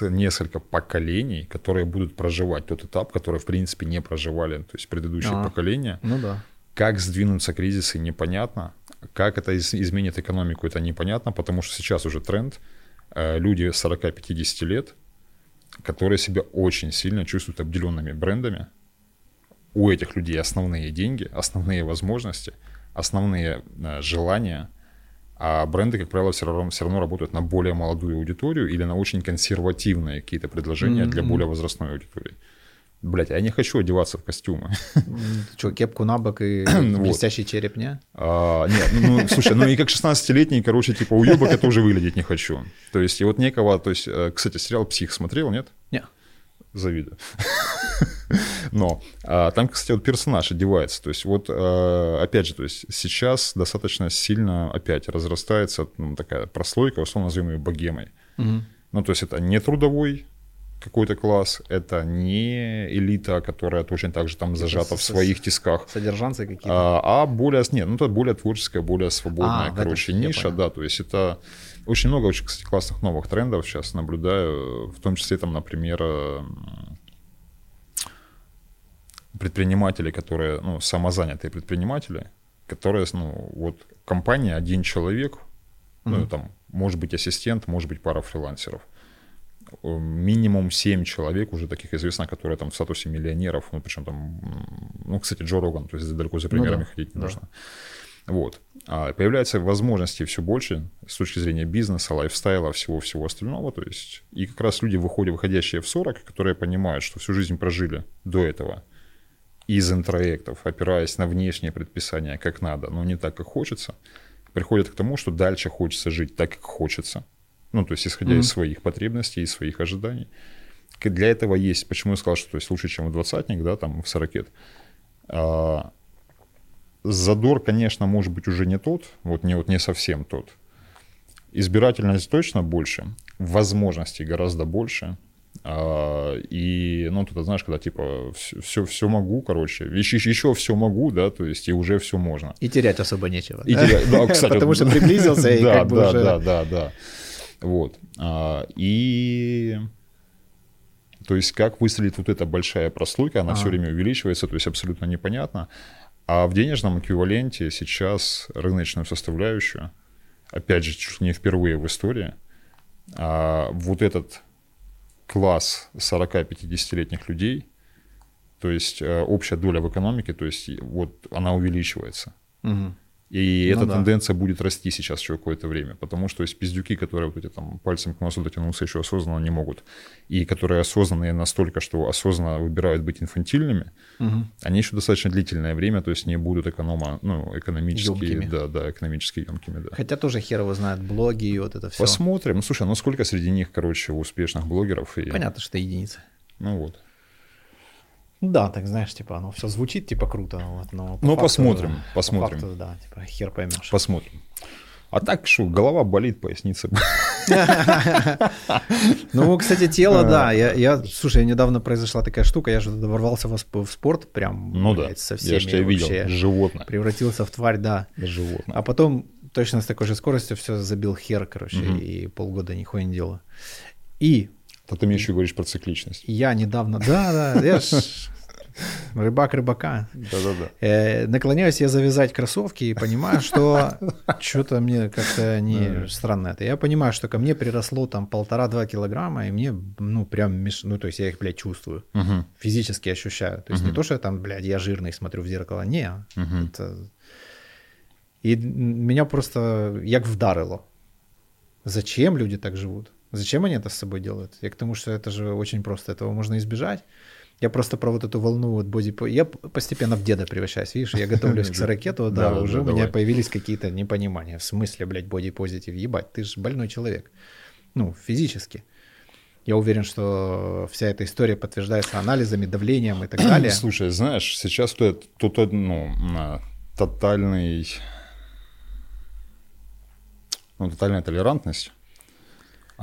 несколько поколений, которые будут проживать тот этап, который, в принципе, не проживали, то есть предыдущие а, поколения. Ну да. Как сдвинутся кризисы, непонятно. Как это изменит экономику, это непонятно, потому что сейчас уже тренд. Э, люди 40-50 лет, которые себя очень сильно чувствуют обделенными брендами. У этих людей основные деньги, основные возможности, основные э, желания – а бренды, как правило, все равно, все равно работают на более молодую аудиторию или на очень консервативные какие-то предложения mm-hmm. для более возрастной аудитории. Блять, я не хочу одеваться в костюмы. Что, кепку на бок и блестящий череп, не? А, нет, ну, ну, слушай, ну и как 16-летний, короче, типа уебок я тоже выглядеть не хочу. То есть, и вот некого, то есть, э, кстати, сериал «Псих» смотрел, нет? Нет завидую. Но а, там, кстати, вот персонаж одевается. То есть вот, а, опять же, то есть сейчас достаточно сильно опять разрастается ну, такая прослойка, условно назовем ее богемой. Угу. Ну, то есть это не трудовой какой-то класс, это не элита, которая точно так же там зажата в своих тисках. Содержанцы какие-то. А, а более, нет, ну это более творческая, более свободная, а, короче, ниша, да, то есть это очень много очень, кстати, классных новых трендов сейчас наблюдаю, в том числе там, например, предприниматели, которые, ну, самозанятые предприниматели, которые, ну, вот компания один человек, mm-hmm. ну, там, может быть ассистент, может быть пара фрилансеров. Минимум 7 человек уже таких известно, которые там в статусе миллионеров, ну, причем там, ну, кстати, Джо Роган, то есть далеко за примерами ну, да, ходить не да. нужно. Вот. А появляются возможности все больше с точки зрения бизнеса, лайфстайла, всего-всего остального. То есть, и как раз люди, выходят, выходящие в 40, которые понимают, что всю жизнь прожили до этого из интроектов, опираясь на внешние предписания, как надо, но не так, как хочется, приходят к тому, что дальше хочется жить так, как хочется. Ну, то есть, исходя mm-hmm. из своих потребностей, из своих ожиданий. Для этого есть, почему я сказал, что то есть, лучше, чем в двадцатник, да, там, в сорокет. А, задор, конечно, может быть уже не тот, вот не, вот не совсем тот. Избирательность точно больше, возможностей гораздо больше. А, и, ну, ты знаешь, когда типа все, все могу, короче, еще, еще все могу, да, то есть и уже все можно. И терять особо нечего. И терять, да, кстати. Потому что приблизился и да, как бы да, уже... Да, да, да, Вот. А, и то есть как выстрелит вот эта большая прослойка, она а. все время увеличивается, то есть абсолютно непонятно. А в денежном эквиваленте сейчас рыночную составляющую, опять же, чуть не впервые в истории, а вот этот класс 40-50-летних людей, то есть э, общая доля в экономике, то есть вот она увеличивается. Угу. И ну, эта да. тенденция будет расти сейчас еще какое-то время, потому что есть пиздюки, которые вот эти там пальцем к носу дотянуться еще осознанно не могут, и которые осознанные настолько, что осознанно выбирают быть инфантильными, угу. они еще достаточно длительное время, то есть не будут эконома, ну, экономически, емкими. да, да, экономически емкими, да. Хотя тоже хер его знает, блоги и вот это все. Посмотрим. Ну, слушай, ну сколько среди них, короче, успешных блогеров? И... Понятно, что единицы. Ну вот. Да, так знаешь, типа, оно все звучит типа круто, вот, но Ну, посмотрим, посмотрим. По факту, да, типа, хер поймешь. Посмотрим. А так что, голова болит, поясница. Ну, кстати, тело, да. Я, я, слушай, недавно произошла такая штука, я же ворвался в спорт прям ну, да. со всеми. Я же тебя видел, животное. Превратился в тварь, да. Животное. А потом точно с такой же скоростью все забил хер, короче, и полгода нихуя не делал. И то ты мне еще говоришь про цикличность. Я недавно, да, да, я ж рыбак рыбака. Да-да-да. Э, наклоняюсь я завязать кроссовки и понимаю, что что-то мне как-то не странно это. Я понимаю, что ко мне приросло там полтора-два килограмма, и мне, ну, прям, меш... ну, то есть я их, блядь, чувствую. Угу. Физически ощущаю. То есть угу. не то, что я там, блядь, я жирный, смотрю в зеркало. Не, угу. это... И меня просто як вдарило. Зачем люди так живут? Зачем они это с собой делают? Я к тому, что это же очень просто, этого можно избежать. Я просто про вот эту волну вот боди... Я постепенно в деда превращаюсь, видишь, я готовлюсь к ракету, да, уже у меня появились какие-то непонимания. В смысле, блядь, боди-позитив? Ебать, ты же больной человек. Ну, физически. Я уверен, что вся эта история подтверждается анализами, давлением и так далее. Слушай, знаешь, сейчас тут, тут ну, тотальный, ну, тотальная толерантность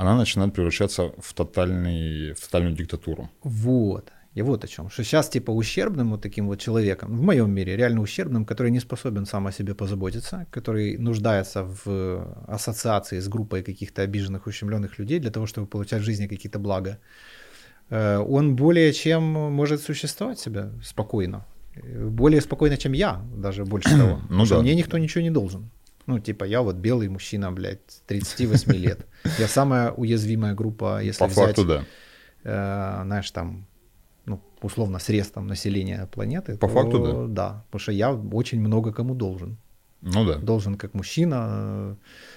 она начинает превращаться в, тотальный, в тотальную диктатуру. Вот. И вот о чем. Что сейчас типа ущербным вот таким вот человеком, в моем мире реально ущербным, который не способен сам о себе позаботиться, который нуждается в ассоциации с группой каких-то обиженных, ущемленных людей для того, чтобы получать в жизни какие-то блага, э, он более чем может существовать себя спокойно. Более спокойно, чем я, даже больше того. ну, да. мне никто ничего не должен. Ну, типа, я вот белый мужчина, блядь, 38 лет. Я самая уязвимая группа, если По взять, факту, да. Э, знаешь, там, ну, условно, срез там населения планеты. По то, факту, да. Да, потому что я очень много кому должен. Ну да. Должен как мужчина. Э,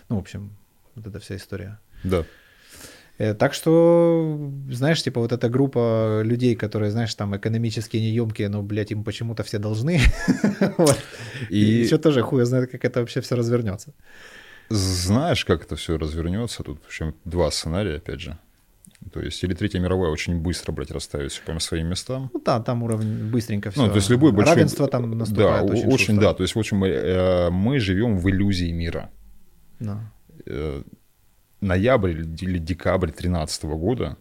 ну, в общем, вот эта вся история. Да. Э, так что, знаешь, типа вот эта группа людей, которые, знаешь, там экономически неемкие, но, блядь, им почему-то все должны. И еще тоже хуй знает, как это вообще все развернется. Знаешь, как это все развернется? Тут в общем два сценария, опять же. То есть или Третья мировая очень быстро, блядь, расставит все по своим местам. Ну да, там уровень быстренько все. Ну, то есть любой большой... Равенство там наступает да, очень, очень да. То есть, в общем, мы, э, мы живем в иллюзии мира. Да. Э, ноябрь или декабрь 2013 года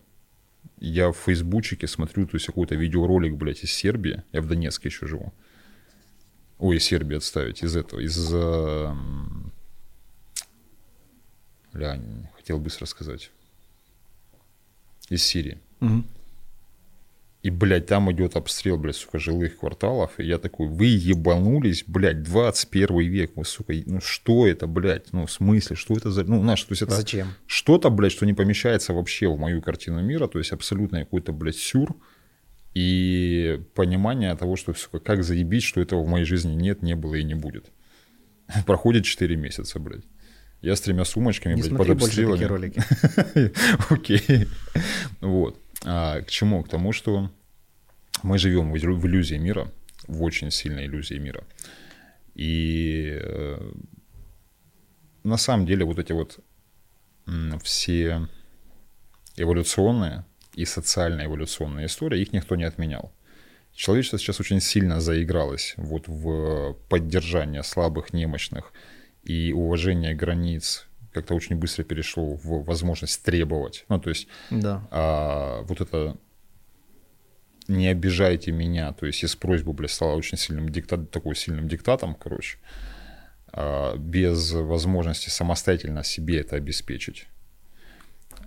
я в фейсбучике смотрю, то есть какой-то видеоролик, блядь, из Сербии. Я в Донецке еще живу. Ой, из Сербии отставить, из этого, из... Бля, хотел быстро сказать. Из Сирии. Угу. И, блядь, там идет обстрел, блядь, сука, жилых кварталов. И я такой, вы ебанулись, блядь, 21 век, вы, сука, ну что это, блядь, ну в смысле, что это за... Ну, знаешь, то есть это... Зачем? Что-то, блядь, что не помещается вообще в мою картину мира, то есть абсолютно какой-то, блядь, сюр. И понимание того, что, сука, как заебить, что этого в моей жизни нет, не было и не будет. Проходит 4 месяца, блядь. Я с тремя сумочками, не блядь, под обстрелами. Окей. Вот. А, к чему? К тому, что мы живем в иллюзии мира, в очень сильной иллюзии мира. И э, на самом деле вот эти вот все эволюционные и социально-эволюционные истории, их никто не отменял. Человечество сейчас очень сильно заигралось вот в поддержание слабых, немощных и уважение границ как-то очень быстро перешло в возможность требовать. Ну, то есть да. а, вот это не обижайте меня, то есть из просьбы, бля, стала очень сильным диктатом, такой сильным диктатом, короче, а, без возможности самостоятельно себе это обеспечить.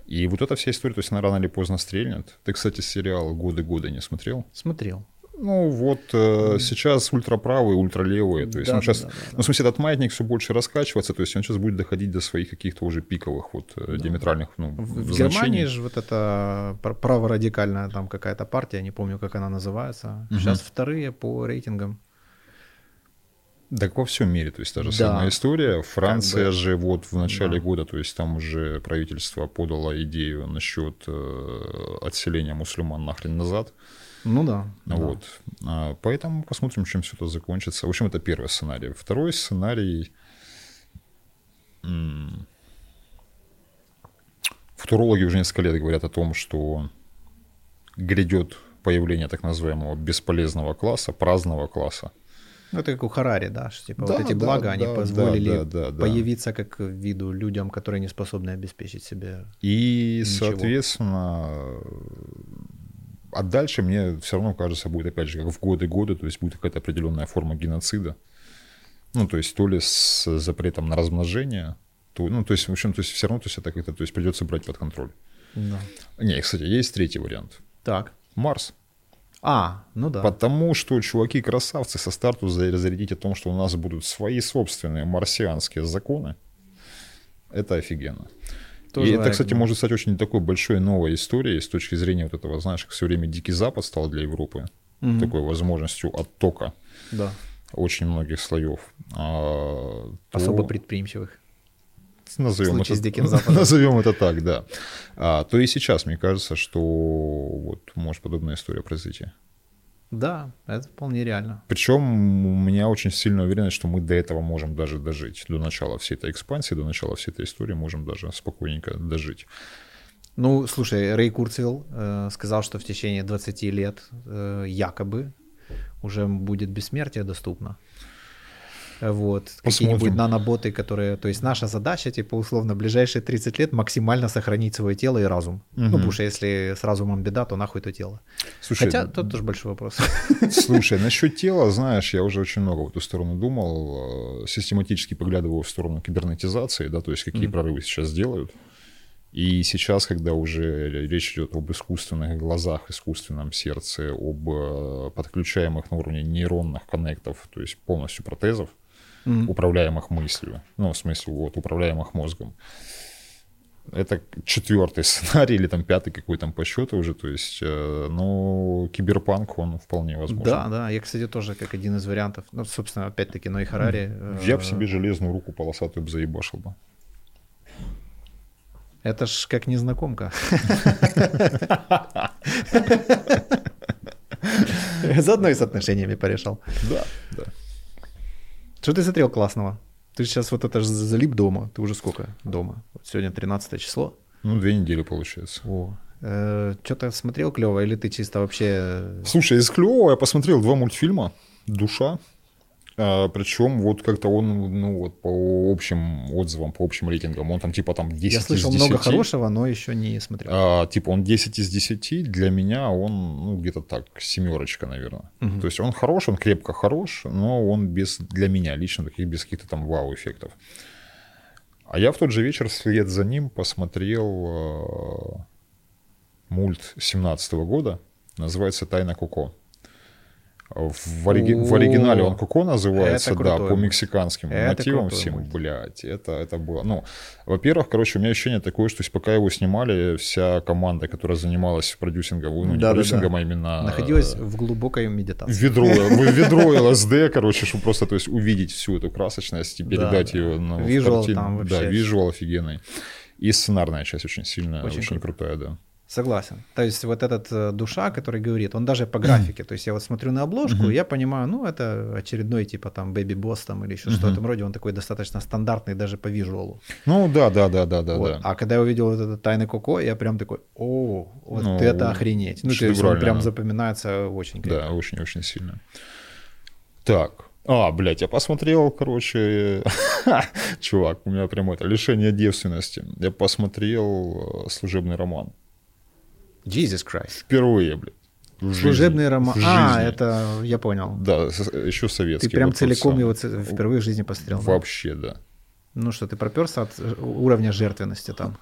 И вот эта вся история, то есть она рано или поздно стрельнет. Ты, кстати, сериал «Годы-годы» не смотрел? Смотрел. Ну вот э, сейчас ультраправые, ультралевые. То есть да, он сейчас, да, да, да. ну, в смысле, этот маятник все больше раскачивается, то есть он сейчас будет доходить до своих каких-то уже пиковых вот э, да. диаметральных ну, В, в Германии же вот эта праворадикальная там какая-то партия, не помню, как она называется. Угу. Сейчас вторые по рейтингам. Так во всем мире, то есть та же да. самая история. Франция как бы... же вот в начале да. года, то есть там уже правительство подало идею насчет э, отселения мусульман нахрен назад. Ну да. Вот. Да. Поэтому посмотрим, чем все это закончится. В общем, это первый сценарий. Второй сценарий... Футурологи уже несколько лет говорят о том, что грядет появление так называемого бесполезного класса, праздного класса. Ну, это как у Харари, да, что типа да, вот эти да, блага, да, они позволили да, да, появиться как виду людям, которые не способны обеспечить себе И, ничего. соответственно, а дальше мне все равно кажется, будет опять же, как в годы-годы, то есть будет какая-то определенная форма геноцида. Ну, то есть то ли с запретом на размножение, то, ну, то есть, в общем, то есть все равно то есть это как-то, то есть придется брать под контроль. Да. Не, кстати, есть третий вариант. Так. Марс. А, ну да. Потому что чуваки-красавцы со старту зарядить о том, что у нас будут свои собственные марсианские законы, это офигенно. Тоже и это, кстати, да. может стать очень такой большой новой историей с точки зрения вот этого, знаешь, как все время Дикий Запад стал для Европы угу. такой возможностью оттока да. очень многих слоев. А, Особо предприимчивых. Назовем это, с Диким Западом. назовем это так, да. А, то и сейчас, мне кажется, что вот может подобная история произойти. Да, это вполне реально. Причем у меня очень сильная уверенность, что мы до этого можем даже дожить. До начала всей этой экспансии, до начала всей этой истории можем даже спокойненько дожить. Ну, слушай, Рэй Курцвилл э, сказал, что в течение 20 лет э, якобы уже будет бессмертие доступно вот, какие-нибудь наноботы, которые, то есть наша задача, типа, условно, ближайшие 30 лет максимально сохранить свое тело и разум. Угу. Ну, потому что если с разумом беда, то нахуй то тело. Слушай, Хотя тут тоже большой вопрос. Слушай, насчет тела, знаешь, я уже очень много в эту сторону думал, э, систематически поглядываю в сторону кибернетизации, да, то есть какие mm прорывы сейчас делают. И сейчас, когда уже речь идет об искусственных глазах, искусственном сердце, об э, подключаемых на уровне нейронных коннектов, то есть полностью протезов, mm-hmm. управляемых мыслью, ну, в смысле, вот, управляемых мозгом. Это четвертый сценарий или там пятый какой там по счету уже, то есть, э, ну, киберпанк, он вполне возможен. Да, да, я, кстати, тоже как один из вариантов, ну, собственно, опять-таки, но и Харари. Я бы э, себе железную руку полосатую бы заебашил бы. Это ж как незнакомка. Заодно и с отношениями порешал. Да, да. Что ты смотрел классного? Ты сейчас вот это залип дома. Ты уже сколько дома? Вот сегодня 13 число. Ну, две недели получается. О, э, что-то смотрел клево, или ты чисто вообще... Слушай, из клевого я посмотрел два мультфильма. «Душа» причем вот как-то он, ну вот по общим отзывам, по общим рейтингам, он там типа там 10 Я слышал из 10. много хорошего, но еще не смотрел. А, типа он 10 из 10, для меня он ну где-то так, семерочка, наверное. Угу. То есть он хорош, он крепко хорош, но он без, для меня лично, таких без каких-то там вау-эффектов. А я в тот же вечер вслед за ним посмотрел э, мульт 17 года, называется «Тайна Коко». В, ориги... в оригинале он Коко называется, да, по мексиканским это мотивам всем, мульт. блядь, это, это было, ну, во-первых, короче, у меня ощущение такое, что пока его снимали, вся команда, которая занималась продюсингом, ну, не да, продюсингом, да, да. а именно... Находилась в глубокой медитации. Ведро, ведро ЛСД, короче, чтобы просто, то есть, увидеть всю эту красочность и передать да, ее на Визуал там вообще. Да, визуал офигенный. И сценарная часть очень сильная, очень, очень крутая, да. Согласен. То есть вот этот э, душа, который говорит, он даже по графике, то есть я вот смотрю на обложку, uh-huh. я понимаю, ну это очередной типа там Baby Boss там или еще uh-huh. что-то в этом роде, он такой достаточно стандартный даже по визуалу. Ну да, да, да, да, да, вот. да. А когда я увидел вот этот Тайны Коко, я прям такой, о, вот ну, это охренеть. Ну то есть он прям запоминается очень крепко. Да, очень-очень сильно. Так, а, блядь, я посмотрел, короче, чувак, у меня прям это лишение девственности. Я посмотрел э, служебный роман. Jesus Christ. Впервые, блядь. Служебный роман. А, это я понял. Да, еще советский. Ты прям вот целиком его впервые в жизни посмотрел. Вообще, да. да. Ну что, ты проперся от уровня жертвенности там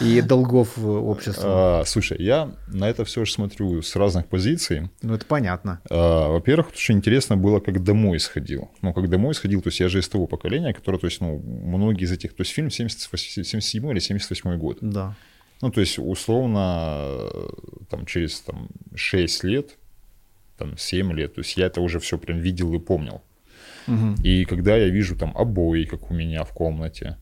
и долгов общества. А, слушай, я на это все же смотрю с разных позиций. Ну, это понятно. А, во-первых, очень интересно было, как домой сходил. Ну, как домой сходил, то есть я же из того поколения, которое, то есть, ну, многие из этих, то есть фильм 77 или 78 год. Да. Ну, то есть, условно, там, через там, 6 лет, там, 7 лет, то есть я это уже все прям видел и помнил. Угу. И когда я вижу там обои, как у меня в комнате,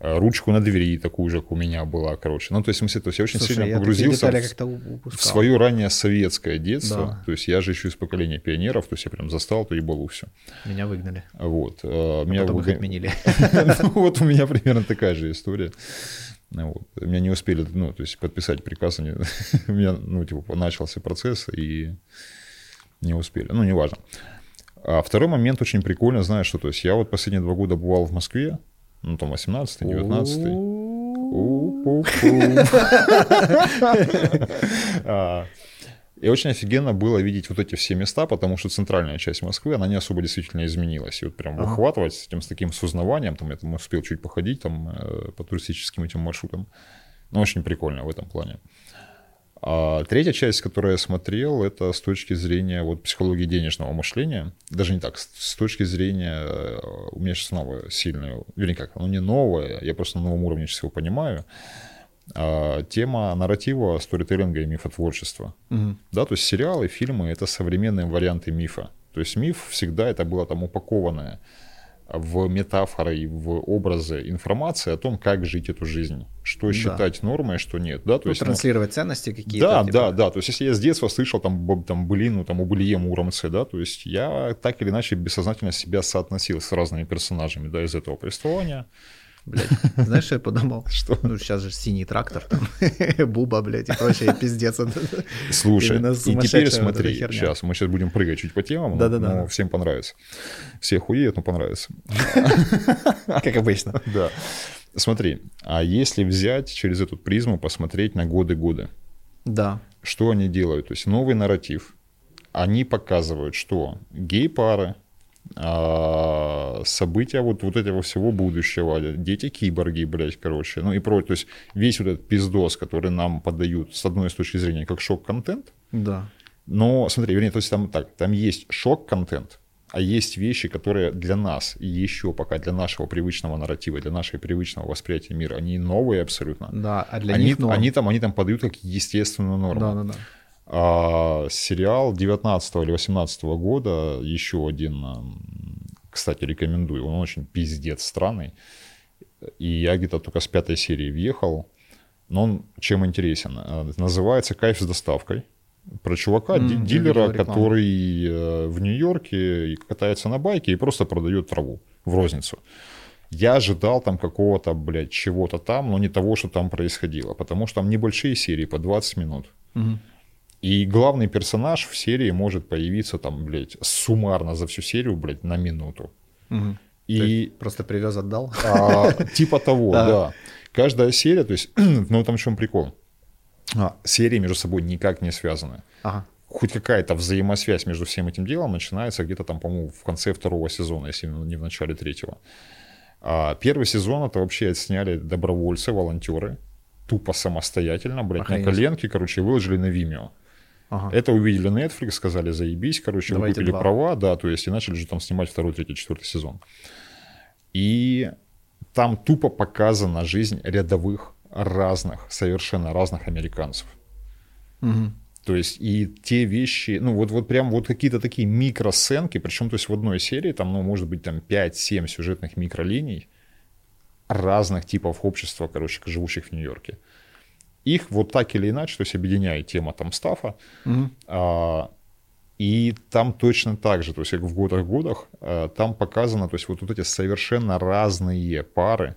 э, ручку на двери такую же, как у меня была, короче. Ну, то есть, в смысле, то есть я очень Слушай, сильно я погрузился в, в свое раннее советское детство. Да. То есть я же еще из поколения пионеров, то есть я прям застал то ебалу все. Меня выгнали. Вот. А меня потом их отменили. Ну, вот у меня примерно такая же история. Вот. Меня не успели, ну, то есть подписать приказ, они, у меня, ну, типа, начался процесс, и не успели. Ну, неважно. А второй момент очень прикольно, знаешь, что, то есть я вот последние два года бывал в Москве, ну, там, 18 19 И очень офигенно было видеть вот эти все места, потому что центральная часть Москвы, она не особо действительно изменилась. И вот прям ага. выхватывать с этим, с таким с узнаванием, там я там успел чуть походить там э, по туристическим этим маршрутам. Ну, очень прикольно в этом плане. А третья часть, которую я смотрел, это с точки зрения вот, психологии денежного мышления. Даже не так, с точки зрения... Э, у меня сейчас новое сильное... Вернее, как, оно не новое, я просто на новом уровне сейчас его понимаю. А, тема нарратива, сторителлинга и мифотворчества. Угу. Да, то есть сериалы, фильмы — это современные варианты мифа. То есть миф всегда это было там упакованное в метафоры и в образы информации о том, как жить эту жизнь, что да. считать нормой, что нет, да, то ну, есть транслировать ну, ценности какие-то. Да, типа... да, да, то есть если я с детства слышал там, там блин, ну там у Илье Муромце, да, то есть я так или иначе бессознательно себя соотносил с разными персонажами, да, из этого повествования. Блядь, знаешь, что я подумал? Что? Ну, сейчас же синий трактор, там, Буба, блядь, и прочее, пиздец. Слушай, и теперь смотри, сейчас, мы сейчас будем прыгать чуть по темам, да, да, но всем понравится. Все хуеют, но понравится. Как обычно. Да. Смотри, а если взять через эту призму, посмотреть на годы-годы? Да. Что они делают? То есть новый нарратив. Они показывают, что гей-пары, а, события вот, вот этого всего будущего, дети-киборги, блядь, короче, ну и прочее. То есть весь вот этот пиздос, который нам подают с одной с точки зрения как шок-контент. Да. Но, смотри, вернее, то есть там так, там есть шок-контент, а есть вещи, которые для нас и еще пока для нашего привычного нарратива, для нашего привычного восприятия мира, они новые абсолютно. Да, а для они, них норм. они там, они там подают как естественную норму. Да, да, да. А сериал 19 или 18 года, еще один, кстати, рекомендую, он очень пиздец странный. И я где-то только с пятой серии въехал. Но он чем интересен? А, называется «Кайф с доставкой». Про чувака, mm, дилера, который э, в Нью-Йорке катается на байке и просто продает траву в розницу. Я ожидал там какого-то, блядь, чего-то там, но не того, что там происходило. Потому что там небольшие серии по 20 минут. Mm-hmm. И главный персонаж в серии может появиться там, блядь, суммарно за всю серию, блядь, на минуту. Угу. И просто привез, отдал? А, типа того, да. Каждая серия, то есть, ну там в чем прикол? А, серии между собой никак не связаны. Ага. Хоть какая-то взаимосвязь между всем этим делом начинается где-то там, по-моему, в конце второго сезона, если не в начале третьего. А первый сезон это вообще сняли добровольцы, волонтеры, тупо самостоятельно, блядь, Охренеть. на коленке, короче, выложили на Vimeo. Ага. Это увидели Netflix, сказали, заебись, короче, Давайте купили два. права, да, то есть и начали же там снимать второй, третий, четвертый сезон. И там тупо показана жизнь рядовых разных, совершенно разных американцев. Угу. То есть и те вещи, ну вот, вот прям вот какие-то такие микросценки, причем то есть в одной серии там, ну, может быть, там 5-7 сюжетных микролиний разных типов общества, короче, живущих в Нью-Йорке их вот так или иначе, то есть объединяет тема там стафа, угу. а, и там точно так же, то есть как в годах-годах, а, там показано, то есть вот, вот эти совершенно разные пары,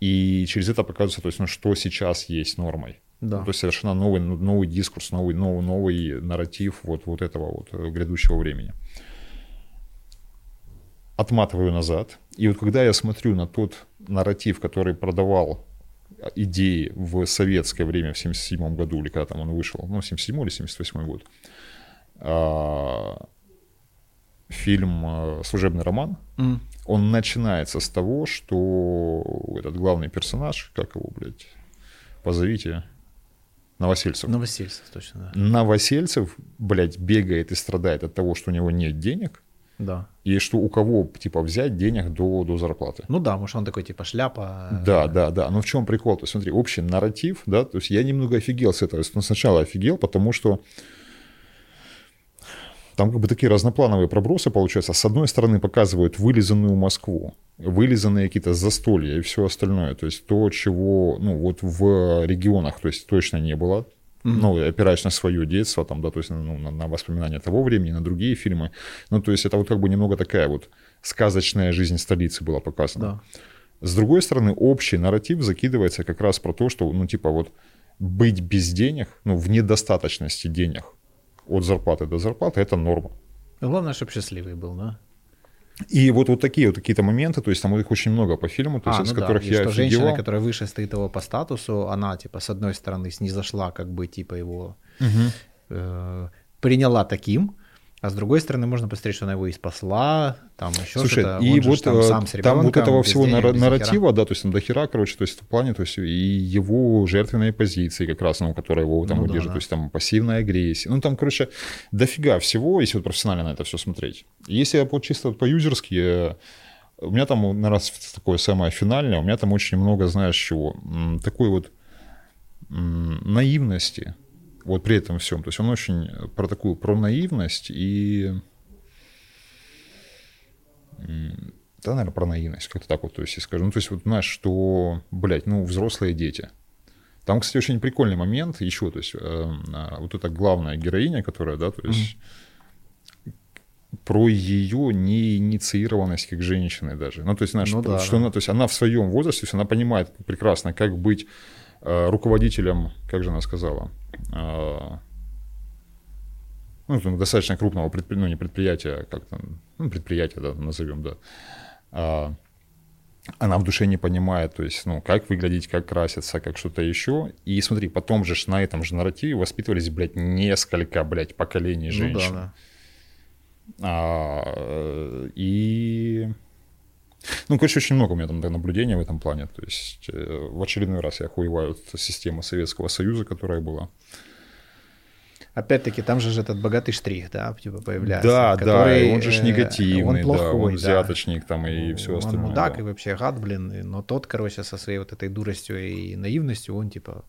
и через это показывается, то есть, ну, что сейчас есть нормой. Да. То есть совершенно новый, новый дискурс, новый, новый, новый нарратив вот, вот этого вот грядущего времени. Отматываю назад. И вот когда я смотрю на тот нарратив, который продавал идеи в советское время, в 77 году, или когда там он вышел, ну, 77 или 78 год, а, фильм а, «Служебный роман», mm. он начинается с того, что этот главный персонаж, как его, блядь, позовите, Новосельцев. Новосельцев, точно, да. Новосельцев, блядь, бегает и страдает от того, что у него нет денег, да. И что у кого, типа, взять денег до, до зарплаты. Ну да, может, он такой, типа, шляпа. Да, да, да. Но в чем прикол? То есть, смотри, общий нарратив, да, то есть я немного офигел с этого. Ну, сначала офигел, потому что там как бы такие разноплановые пробросы получаются. С одной стороны показывают вылизанную Москву, вылизанные какие-то застолья и все остальное. То есть то, чего ну, вот в регионах то есть, точно не было. Ну, опираясь на свое детство, там, да, то есть ну, на, на воспоминания того времени, на другие фильмы. Ну, то есть это вот как бы немного такая вот сказочная жизнь столицы была показана. Да. С другой стороны, общий нарратив закидывается как раз про то, что, ну, типа вот быть без денег, ну, в недостаточности денег от зарплаты до зарплаты, это норма. Главное, чтобы счастливый был, да? И вот, вот такие вот какие-то моменты, то есть там их очень много по фильму, то есть, а, из ну которых да. Я что офигевал. женщина, которая выше стоит его по статусу, она, типа, с одной стороны, снизошла, как бы, типа, его угу. э, приняла таким, а с другой стороны, можно посмотреть, что она его и спасла, там еще Слушай, что-то. и вот там, сам с там вот этого всего денег, нарратива, да, то есть там до хера, короче, то есть в плане, то есть и его жертвенные позиции как раз, ну, которая его там ну, удерживает, да, да. то есть там пассивная агрессия. Ну, там, короче, дофига всего, если вот профессионально на это все смотреть. Если я вот чисто по-юзерски, э, у меня там, на раз такое самое финальное, у меня там очень много, знаешь, чего, такой вот наивности, вот при этом всем. То есть он очень про такую, про наивность и... Да, наверное, про наивность, как-то так вот, то есть, я скажу. Ну, то есть, вот, знаешь, что, блядь, ну, взрослые дети. Там, кстати, очень прикольный момент еще, то есть, э, вот эта главная героиня, которая, да, то есть, mm-hmm. про ее неинициированность как женщины даже. Ну, то есть, знаешь, ну, да, что да. она, то есть, она в своем возрасте, то есть, она понимает прекрасно, как быть э, руководителем, как же она сказала, а, ну, достаточно крупного предприятия, ну, не предприятия, как там, ну, предприятие, да, назовем, да, а, она в душе не понимает, то есть, ну, как выглядеть, как краситься, как что-то еще. И смотри, потом же на этом же нарративе воспитывались, блядь, несколько, блядь, поколений женщин. Ну, да, да. А, и ну, короче, очень много у меня там наблюдений в этом плане. То есть э, в очередной раз я охуеваю от системы Советского Союза, которая была. Опять-таки, там же этот богатый штрих, да, типа появляется. Да, который, да, он же э, негативный, он плохой, да, он взяточник там и все он остальное. Он мудак да. и вообще гад, блин, но тот, короче, со своей вот этой дуростью и наивностью, он типа,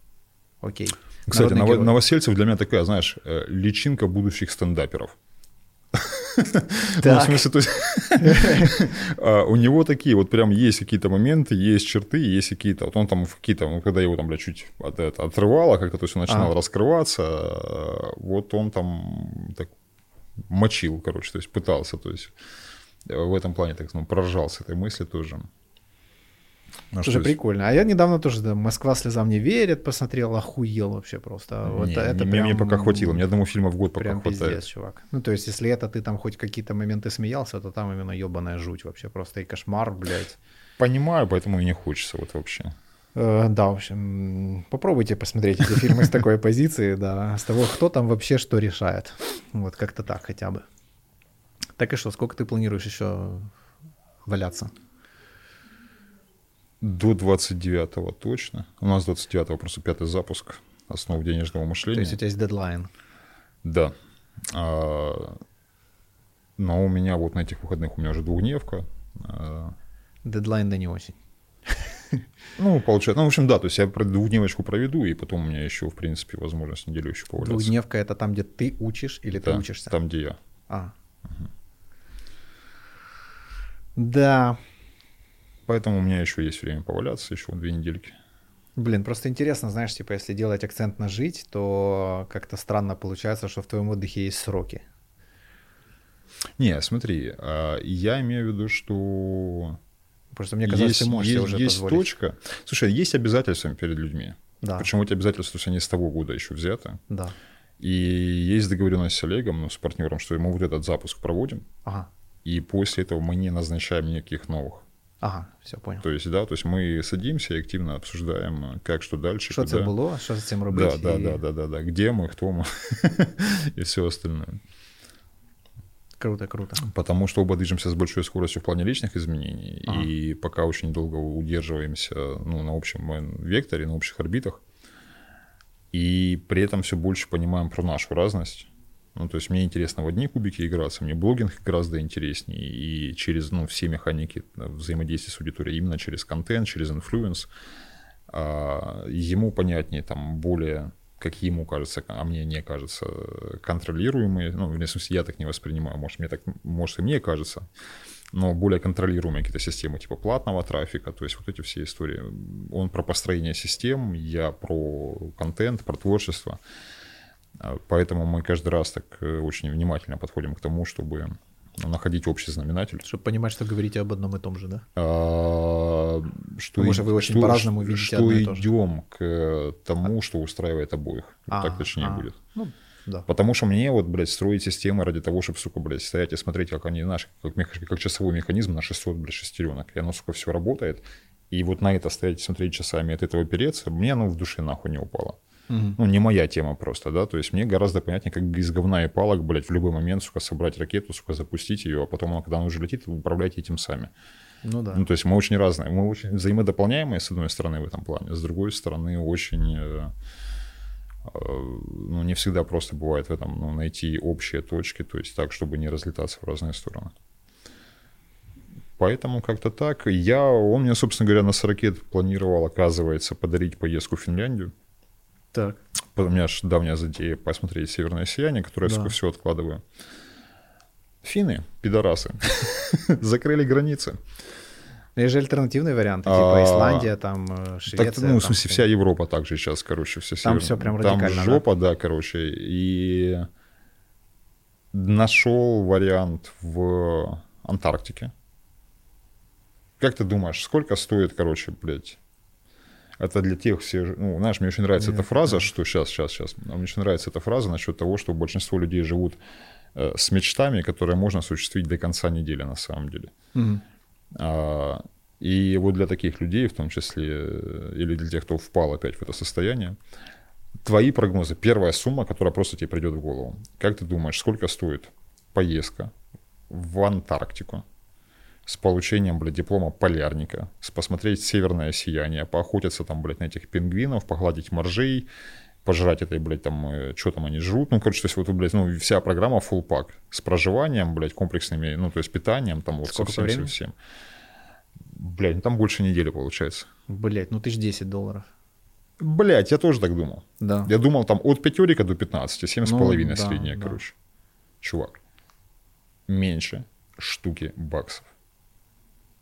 окей. Кстати, Новосельцев для меня такая, знаешь, э, личинка будущих стендаперов. Ну, в смысле, то есть а, у него такие вот прям есть какие-то моменты, есть черты, есть какие-то, вот он там какие-то, ну, когда его там, бля, чуть от, это, отрывало как-то, то есть он начинал а. раскрываться, вот он там так мочил, короче, то есть пытался, то есть в этом плане, так ну, поражался этой мысли тоже. Ну, тоже прикольно. А я недавно тоже да, «Москва слезам не верит» посмотрел, охуел вообще просто. Вот не, это не, прям... Мне пока хватило, мне одному фильма в год пока прям хватает. Пиздец, чувак. Ну, то есть, если это ты там хоть какие-то моменты смеялся, то там именно ебаная жуть вообще, просто и кошмар, блядь. Понимаю, поэтому и не хочется вот вообще. Э, да, в общем, попробуйте посмотреть эти фильмы с такой позиции, да, с того, кто там вообще что решает. Вот как-то так хотя бы. Так и что, сколько ты планируешь еще валяться? До 29-го точно. У нас 29-го просто пятый запуск основ денежного мышления. То есть у тебя есть дедлайн? Да. А, но у меня вот на этих выходных у меня уже двухдневка. А, дедлайн да не очень. Ну, получается, ну, в общем, да, то есть я двухдневочку проведу, и потом у меня еще, в принципе, возможность неделю еще поваляться. Двухдневка — это там, где ты учишь или да, ты учишься? там, где я. А. Угу. Да, Поэтому у меня еще есть время поваляться, еще две недельки. Блин, просто интересно, знаешь, типа, если делать акцент на жить, то как-то странно получается, что в твоем отдыхе есть сроки. Не, смотри, а, я имею в виду, что... Просто мне казалось, есть, ты можешь есть, уже есть позволить. точка. Слушай, есть обязательства перед людьми. Да. Причем эти обязательства, они с того года еще взяты. Да. И есть договоренность с Олегом, ну, с партнером, что мы вот этот запуск проводим. Ага. И после этого мы не назначаем никаких новых. Ага, все понял. То есть, да, то есть мы садимся и активно обсуждаем, как что дальше. Что это было, что с этим робить. Да, да, да, да, да, да, где мы, кто мы и все остальное. Круто, круто. Потому что оба движемся с большой скоростью в плане личных изменений, ага. и пока очень долго удерживаемся ну, на общем векторе, на общих орбитах, и при этом все больше понимаем про нашу разность, ну, то есть мне интересно в одни кубики играться, мне блогинг гораздо интереснее, и через ну, все механики взаимодействия с аудиторией, именно через контент, через influence, а, ему понятнее там более как ему кажется, а мне не кажется, контролируемые, ну, в смысле, я так не воспринимаю, может, мне так, может, и мне кажется, но более контролируемые какие-то системы типа платного трафика, то есть вот эти все истории. Он про построение систем, я про контент, про творчество. А, поэтому мы каждый раз так э, очень внимательно подходим к тому, чтобы находить общий знаменатель. Чтобы понимать, что говорите об одном и том же, да? А, что Может, вы очень по-разному видите Что одно и идем к тому, что устраивает обоих. А, так точнее а, будет. Ну, да. Потому что мне вот, блядь, строить системы ради того, чтобы, сука, блядь, стоять и смотреть, как они, наши, как, как часовой механизм на 600, блядь, шестеренок, и оно, сука, все работает, и вот на это стоять и смотреть часами, от этого переться, мне оно в душе нахуй не упало. Угу. Ну, не моя тема просто, да, то есть мне гораздо понятнее, как из говна и палок, блядь, в любой момент, сука, собрать ракету, сука, запустить ее, а потом, когда она уже летит, управляйте этим сами. Ну да. Ну, то есть мы очень разные, мы очень взаимодополняемые, с одной стороны, в этом плане, с другой стороны, очень э, ну, не всегда просто бывает в этом ну, найти общие точки, то есть так, чтобы не разлетаться в разные стороны. Поэтому как-то так. Я, он мне, собственно говоря, на 40 планировал, оказывается, подарить поездку в Финляндию. Так. У меня же давняя затея посмотреть «Северное сияние», которое да. я все откладываю. Финны, пидорасы, закрыли границы. Есть же альтернативные варианты, типа а, Исландия, там, э, Швеция. Так, ну, в смысле, вся Европа также сейчас, короче, все Там все прям радикально, Там жопа, да, короче, и нашел вариант в Антарктике. Как ты думаешь, сколько стоит, короче, блядь, это для тех всех, ну, знаешь, мне очень нравится Нет, эта фраза, да. что сейчас, сейчас, сейчас, мне очень нравится эта фраза насчет того, что большинство людей живут э, с мечтами, которые можно осуществить до конца недели на самом деле. Угу. А, и вот для таких людей, в том числе, э, или для тех, кто впал опять в это состояние, твои прогнозы, первая сумма, которая просто тебе придет в голову. Как ты думаешь, сколько стоит поездка в Антарктику с получением, блядь, диплома полярника, с посмотреть северное сияние, поохотиться там, блядь, на этих пингвинов, погладить моржей, пожрать этой, блядь, там, э, что там они жрут. Ну, короче, то есть вот, блядь, ну, вся программа full pack с проживанием, блядь, комплексными, ну, то есть питанием, там, вот Сколько со всем, всем. Блядь, ну там больше недели получается. Блядь, ну тысяч десять долларов. Блять, я тоже так думал. Да. Я думал там от пятерика до 15, 7 с ну, половиной да, средняя, да. короче. Чувак, меньше штуки баксов.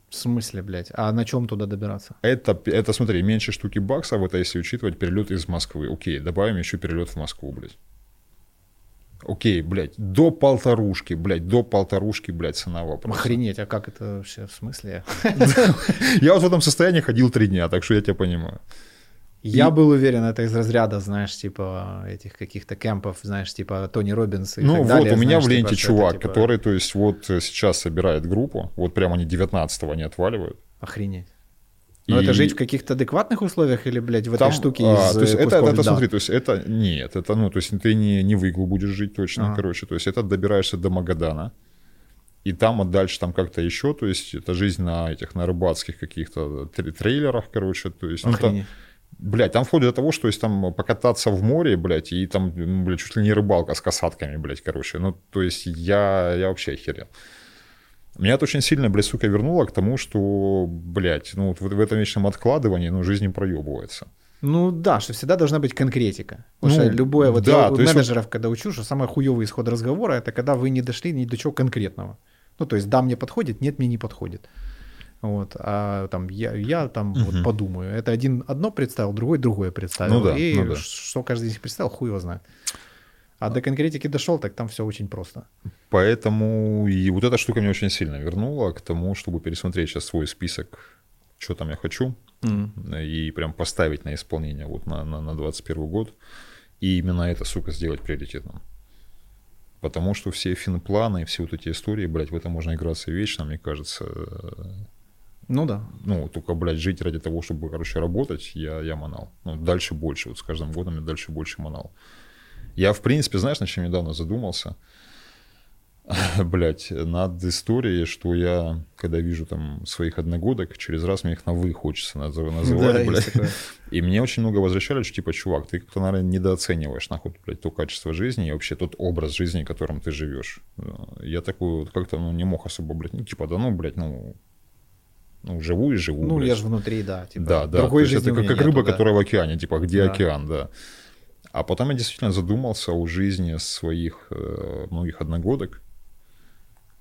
В смысле, блядь? А на чем туда добираться? Это, это смотри, меньше штуки баксов, это если учитывать перелет из Москвы. Окей, добавим еще перелет в Москву, блядь. Окей, блядь, до полторушки, блядь, до полторушки, блядь, цена вопроса. Охренеть, а как это вообще в смысле? Я вот в этом состоянии ходил три дня, так что я тебя понимаю. Я и... был уверен, это из разряда, знаешь, типа этих каких-то кемпов, знаешь, типа Тони Робинс и Ну так вот, далее, у меня знаешь, в ленте типа, чувак, это, типа... который, то есть, вот сейчас собирает группу, вот прямо они 19-го не отваливают. Охренеть. Но и... это жить в каких-то адекватных условиях или, блядь, в Там, этой штуке а, из то есть это, это, это, смотри, то есть это нет, это, ну, то есть ты не, не в иглу будешь жить точно, а. короче, то есть это добираешься до Магадана, и там, а дальше там как-то еще, то есть это жизнь на этих, на рыбацких каких-то трейлерах, короче, то есть, ну, там, блядь, там входит до того, что есть там покататься в море, блядь, и там, ну, блядь, чуть ли не рыбалка с касатками, блядь, короче, ну, то есть я, я вообще охерел. Меня это очень сильно, блядь, сука, вернуло к тому, что, блядь, ну вот в этом вечном откладывании, ну, жизнь не проебывается. Ну да, что всегда должна быть конкретика. Потому ну, что любое, вот да, я у менеджеров, вот... когда учу, что самый хуевый исход разговора, это когда вы не дошли ни до чего конкретного. Ну, то есть, да, мне подходит, нет, мне не подходит. Вот, а там я, я там угу. вот подумаю. Это один одно представил, другой другое представил. Ну да, и ну да. что каждый из них представил, хуй его знает. А до конкретики дошел, так там все очень просто. Поэтому и вот эта штука меня очень сильно вернула к тому, чтобы пересмотреть сейчас свой список, что там я хочу, mm. и прям поставить на исполнение вот на, на, на 21 год. И именно это, сука, сделать приоритетным. Потому что все финпланы, все вот эти истории, блядь, в этом можно играться вечно, мне кажется. Ну да. Ну, только, блядь, жить ради того, чтобы, короче, работать, я, я манал. Ну, дальше больше. Вот с каждым годом я дальше больше манал. Я, в принципе, знаешь, на чем недавно задумался? Блять, над историей, что я, когда вижу там своих одногодок, через раз мне их на «вы» хочется называть, да, блядь. И мне очень много возвращали, что типа, чувак, ты как-то, наверное, недооцениваешь, нахуй, блядь, то качество жизни и вообще тот образ жизни, которым ты живешь. Я такой вот как-то, ну, не мог особо, блядь, ну, типа, да ну, блядь, ну, ну, живу и живу. Ну, блядь. я же внутри, да. Типа, да, да. Другой жизни это как, как рыба, да. которая в океане, типа, где да. океан, да. А потом я действительно задумался о жизни своих э, многих одногодок.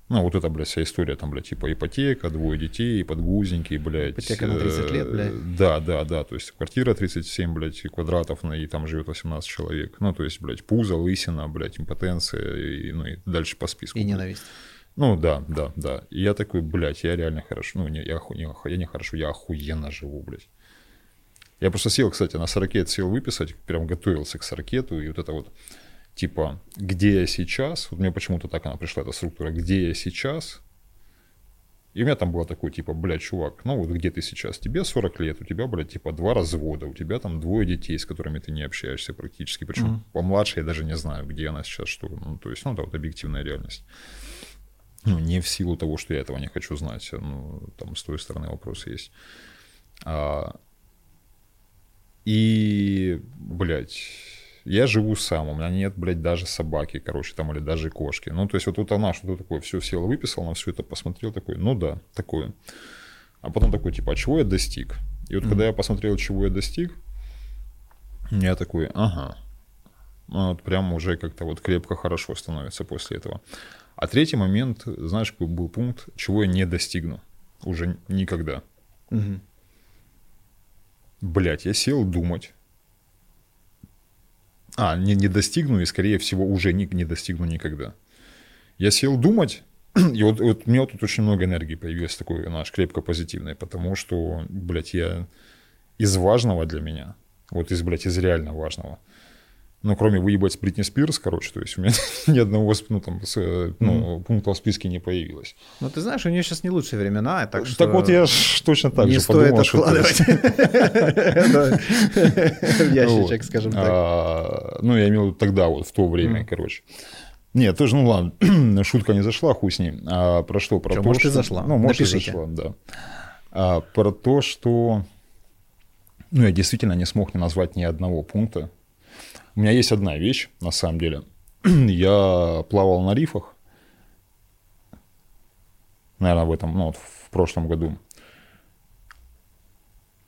Ну, вот это, блядь, вся история, там, блядь, типа ипотека, двое детей, подгузники, блядь. Ипотека на 30 лет, блядь. Э, Да, да, да, то есть квартира 37, блядь, квадратов, ну, и там живет 18 человек. Ну, то есть, блядь, пузо, лысина, блядь, импотенция, и, ну, и дальше по списку. И блядь. Ну, да, да, да. И я такой, блядь, я реально хорошо, ну, не, я, оху- не, оху- я не хорошо, я охуенно живу, блядь. Я просто сел, кстати, на сорокет сел выписать, прям готовился к сорокету, и вот это вот, типа, где я сейчас, вот мне почему-то так она пришла, эта структура, где я сейчас, и у меня там было такое, типа, блядь, чувак, ну вот где ты сейчас? Тебе 40 лет, у тебя, блядь, типа два развода, у тебя там двое детей, с которыми ты не общаешься практически, причем Мгм. помладше я даже не знаю, где она сейчас, что, ну, то есть, ну, это вот объективная реальность. Ну, не в силу того, что я этого не хочу знать, ну, там с той стороны вопрос есть. А, и, блядь, я живу сам, у меня нет, блядь, даже собаки, короче, там, или даже кошки. Ну, то есть, вот тут она что-то такое, все сел, выписал, на все это посмотрел, такой, ну да, такое. А потом такой, типа, а чего я достиг? И вот когда я посмотрел, чего я достиг, я такой, ага. Ну, вот прям уже как-то вот крепко хорошо становится после этого. А третий момент, знаешь, какой был пункт, чего я не достигну уже никогда. Мгм. Блять, я сел думать. А, не, не достигну и, скорее всего, уже не, не достигну никогда. Я сел думать, и вот, вот у меня тут очень много энергии появилось, такой, знаешь, крепко позитивной, потому что, блядь, я из важного для меня, вот из, блядь, из реально важного, ну, кроме выебать Бритни Спирс, короче, то есть у меня ни одного ну, там, с, э, ну, пункта в списке не появилось. Ну, ты знаешь, у нее сейчас не лучшие времена, так что... Так вот я ж точно так не же стоит подумал, что... откладывать в ящичек, скажем так. А, ну, я имел в виду тогда, вот в то время, короче. Нет, тоже, ну ладно, шутка не зашла, хуй с ней. А про что? Про Чё, то, может, и что... зашла. Ну, может, и Напишите. зашла, да. А, про то, что... Ну, я действительно не смог не назвать ни одного пункта. У меня есть одна вещь, на самом деле. Я плавал на рифах. Наверное, в этом, ну, вот в прошлом году.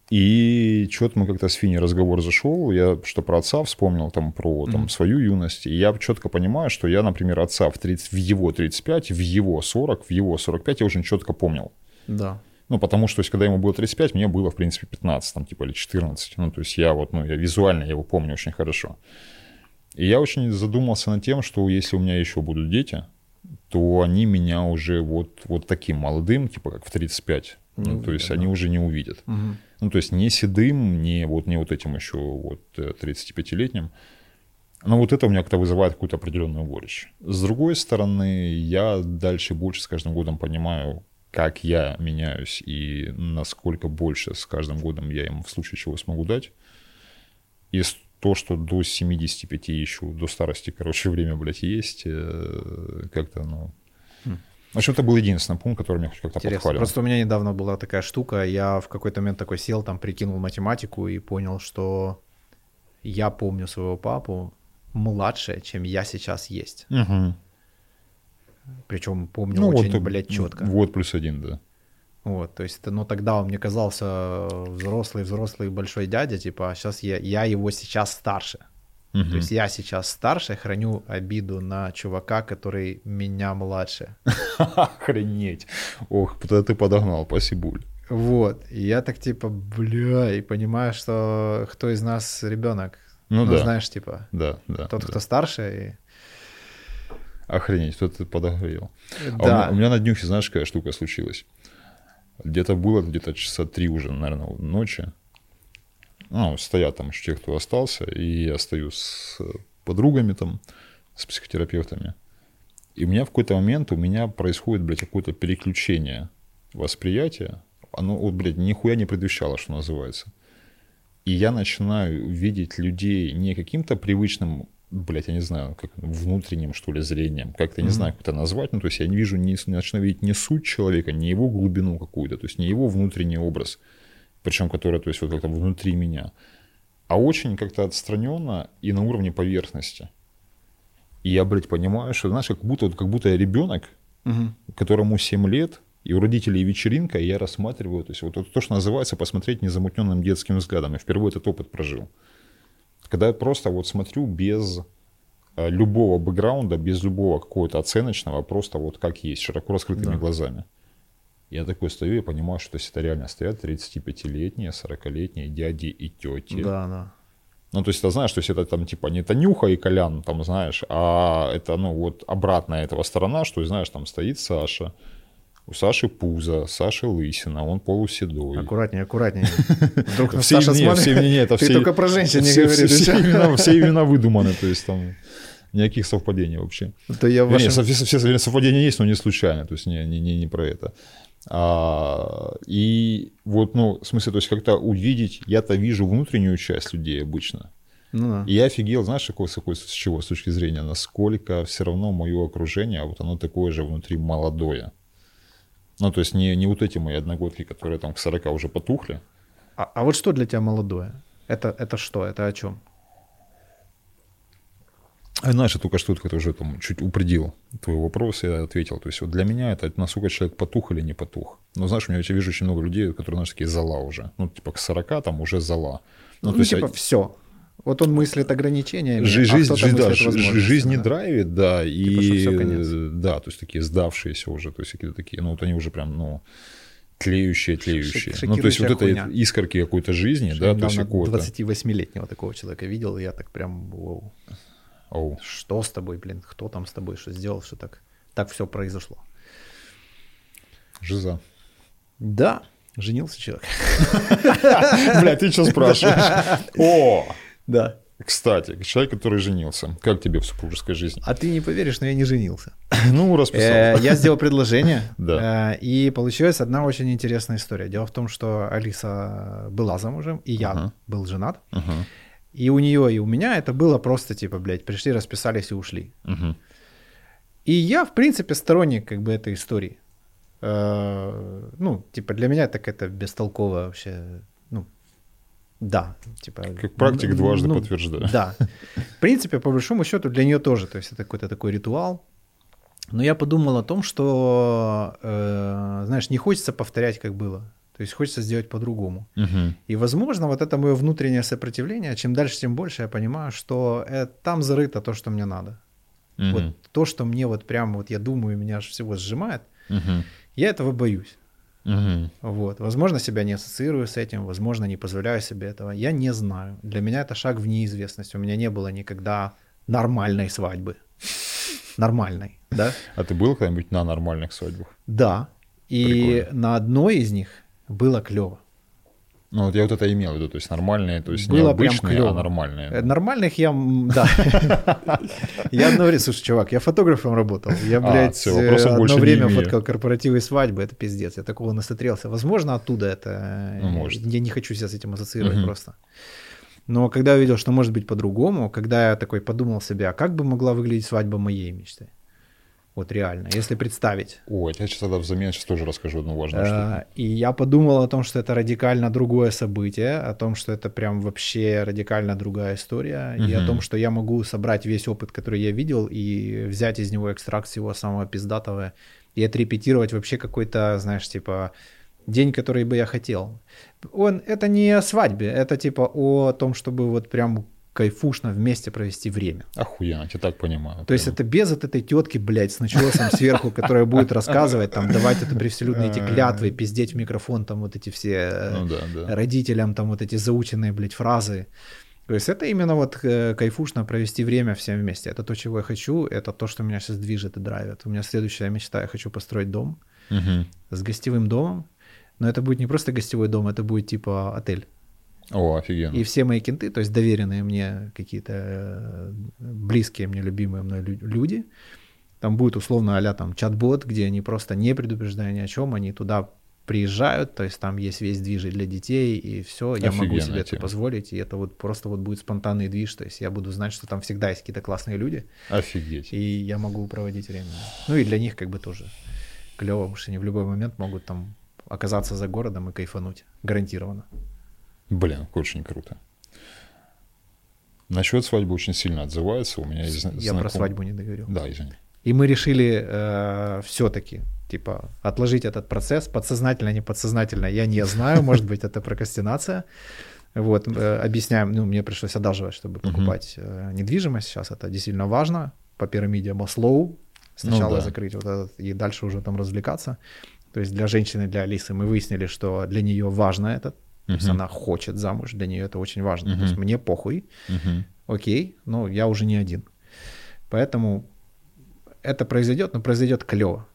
И что-то мы как-то с Фини разговор зашел, я что про отца вспомнил, там про там, свою юность, и я четко понимаю, что я, например, отца в, 30, в его 35, в его 40, в его 45 я очень четко помнил. Да. Ну, потому что, то есть, когда ему было 35, мне было, в принципе, 15, там, типа, или 14. Ну, то есть, я вот, ну, я визуально я его помню очень хорошо. И я очень задумался над тем, что если у меня еще будут дети, то они меня уже вот, вот таким молодым, типа, как в 35, Не ну, то есть, да. они уже не увидят. Мгм. Ну, то есть, не седым, не вот, не вот этим еще вот э, 35-летним. Но вот это у меня как-то вызывает какую-то определенную горечь. С другой стороны, я дальше больше с каждым годом понимаю, как я меняюсь и насколько больше с каждым годом я им в случае чего смогу дать. И то, что до 75 еще, до старости, короче, время, блядь, есть, э, как-то, ну... В общем, это был единственный пункт, который меня хоть как-то подхвалил. Просто у меня недавно была такая штука, я в какой-то момент такой сел, там прикинул математику и понял, что я помню своего папу младше, чем я сейчас есть. Мгм. Причем помню Ну, очень, вот, блядь, четко. Вот плюс один, да. Вот, то есть, ну тогда он мне казался взрослый, взрослый большой дядя, типа, а сейчас я, я его сейчас старше. Мгм. То есть я сейчас старше, храню обиду на чувака, который меня младше. Охренеть. Ох, ты подогнал, спасибо. Вот, и я так типа, бля, и понимаю, что кто из нас ребенок. Ну да. знаешь, типа, Да, да. тот, да. кто старше. Охренеть, кто ты подогрел. И... А у, Да, меня, у меня на днюхе, знаешь, какая штука случилась? Где-то было где-то часа три уже, наверное, ночи. Ну, стоят там еще те, кто остался, и я стою с подругами там, с психотерапевтами. И у меня в какой-то момент, у меня происходит, блядь, какое-то переключение восприятия. Оно, вот, блядь, нихуя не предвещало, что называется. И я начинаю видеть людей не каким-то привычным, блядь, я не знаю, как внутренним, что ли, зрением, как-то, не Мгм. знаю, как это назвать, ну, то есть я не вижу, не, начинаю видеть не суть человека, не его глубину какую-то, то есть не его внутренний образ, причем который, то есть вот как-то внутри меня, а очень как-то отстраненно и на уровне поверхности. И я, блядь, понимаю, что, знаешь, как будто, вот как будто я ребенок, Мгм. которому 7 лет, и у родителей вечеринка, и я рассматриваю, то есть вот это то, что называется посмотреть незамутненным детским взглядом. Я впервые этот опыт прожил. Когда я просто вот смотрю без э, любого бэкграунда, без любого какого-то оценочного, просто вот как есть, широко раскрытыми да. глазами. Я такой стою и понимаю, что то есть это реально стоят 35-летние, 40-летние дяди и тети. Да, да. Ну, то есть, ты знаешь, то есть это там типа не Танюха и Колян, там, знаешь, а это, ну, вот обратная этого сторона, что, знаешь, там стоит Саша, у Саши пузо, Саши лысина, он полуседой. Аккуратнее, аккуратнее. Вдруг все, Саша нет, смотрит, все, нет, Ты все, только про женщин не говоришь. Все, все, имена, все имена выдуманы, то есть там никаких совпадений вообще. Это я вашим... Нет, все, все совпадения есть, но не случайно, то есть не, не, не, не про это. А, и вот, ну, в смысле, то есть как-то увидеть, я-то вижу внутреннюю часть людей обычно. Ну, да. И я офигел, знаешь, какой, с, какой, с чего, с точки зрения, насколько все равно мое окружение, а вот оно такое же внутри молодое. Ну, то есть не, не вот эти мои одногодки, которые там к 40 уже потухли. А, а вот что для тебя молодое? Это, это что? Это о чем? А знаешь, я только что это уже там чуть упредил твой вопрос, я ответил. То есть вот для меня это насколько человек потух или не потух. Но знаешь, у меня я вижу очень много людей, которые, знаешь, такие зала уже. Ну, типа к 40 там уже зала. Ну, ну то есть, типа все. Вот он мыслит ограничениями, жизнь, а жизнь, да, жизнь не да. драйвит, да, типа, и да, то есть такие сдавшиеся уже, то есть какие-то такие, ну вот они уже прям, ну, тлеющие, тлеющие. ну, то есть вот хуйня. это искорки какой-то жизни, Что да, то есть какого-то... 28-летнего такого человека видел, и я так прям, вау. Оу. Что с тобой, блин, кто там с тобой, что сделал, что так, так все произошло. Жиза. Да, женился человек. Бля, ты что спрашиваешь? О! Да. Кстати, человек, который женился, как тебе в супружеской жизни? А ты не поверишь, но я не женился. Ну, расписал. Э, я сделал предложение. Э, и получилась одна очень интересная история. Дело в том, что Алиса была замужем, и я был женат. И у нее, и у меня это было просто типа, блядь, пришли, расписались и ушли. И я, в принципе, сторонник как бы этой истории. Э, ну, типа, для меня так это бестолково вообще, да, типа... Как практик дважды ну, подтверждаю. Да. В принципе, по большому счету, для нее тоже, то есть это какой-то такой ритуал. Но я подумал о том, что, э, знаешь, не хочется повторять, как было. То есть хочется сделать по-другому. Угу. И, возможно, вот это мое внутреннее сопротивление, чем дальше, тем больше я понимаю, что э, там зарыто то, что мне надо. Угу. Вот то, что мне вот прям, вот я думаю, меня аж всего сжимает, угу. я этого боюсь. Угу. Вот. Возможно, себя не ассоциирую с этим, возможно, не позволяю себе этого. Я не знаю. Для меня это шаг в неизвестность. У меня не было никогда нормальной свадьбы. Нормальной, да? А ты был когда-нибудь на нормальных свадьбах? Да. И Прикольно. на одной из них было клево. Ну, вот я вот это имел в виду, то есть нормальные, то есть было не обычные, а нормальные. Э, нормальных я, да. Я одно время, слушай, чувак, я фотографом работал. Я, а, блядь, э, одно время фоткал корпоративы и свадьбы, это пиздец, я такого насмотрелся. Возможно, оттуда это... Ну, может. Я не хочу себя с этим ассоциировать просто. Но когда я увидел, что может быть по-другому, когда я такой подумал себе, а как бы могла выглядеть свадьба моей мечты? Вот реально, если представить. Ой, я сейчас тогда взамен сейчас тоже расскажу одну важную штуку. И я подумал о том, что это радикально другое событие, о том, что это прям вообще радикально другая история, угу. и о том, что я могу собрать весь опыт, который я видел, и взять из него экстракт всего самого пиздатого, и отрепетировать вообще какой-то, знаешь, типа день, который бы я хотел. Он, это не о свадьбе, это типа о том, чтобы вот прям кайфушно вместе провести время. Охуенно, я так понимаю. То есть это без вот этой тетки, блядь, с начесом сверху, которая будет рассказывать, там, давать это превселюдные эти клятвы, пиздеть в микрофон, там, вот эти все э, ну, да, да. родителям, там, вот эти заученные, блядь, фразы. То есть это именно вот э, кайфушно провести время всем вместе. Это то, чего я хочу, это то, что меня сейчас движет и драйвит. У меня следующая мечта, я хочу построить дом угу. с гостевым домом, но это будет не просто гостевой дом, это будет типа отель. О, офигенно. И все мои кенты, то есть доверенные мне какие-то э, близкие мне, любимые мной люди, там будет условно а там чат-бот, где они просто не предупреждая ни о чем, они туда приезжают, то есть там есть весь движ для детей, и все, я могу себе тема. это позволить, и это вот просто вот будет спонтанный движ, то есть я буду знать, что там всегда есть какие-то классные люди. Офигеть. И я могу проводить время. Ну и для них как бы тоже клево, потому что они в любой момент могут там оказаться за городом и кайфануть, гарантированно. Блин, очень круто. Насчет свадьбы очень сильно отзывается. У меня есть Я знаком... про свадьбу не договорил. Да, извини. И мы решили э, все-таки, типа, отложить этот процесс. Подсознательно, не подсознательно, я не знаю. Может быть, это прокрастинация. Вот, э, объясняем, ну, мне пришлось одалживать, чтобы покупать uh-huh. недвижимость. Сейчас это действительно важно. По пирамиде Маслоу сначала ну, да. закрыть вот этот, и дальше уже там развлекаться. То есть для женщины, для Алисы мы выяснили, что для нее важно То есть она хочет замуж, для нее это очень важно. Uh-huh. То есть мне похуй, uh-huh. окей, но я уже не один. Поэтому это произойдет, но произойдет клево.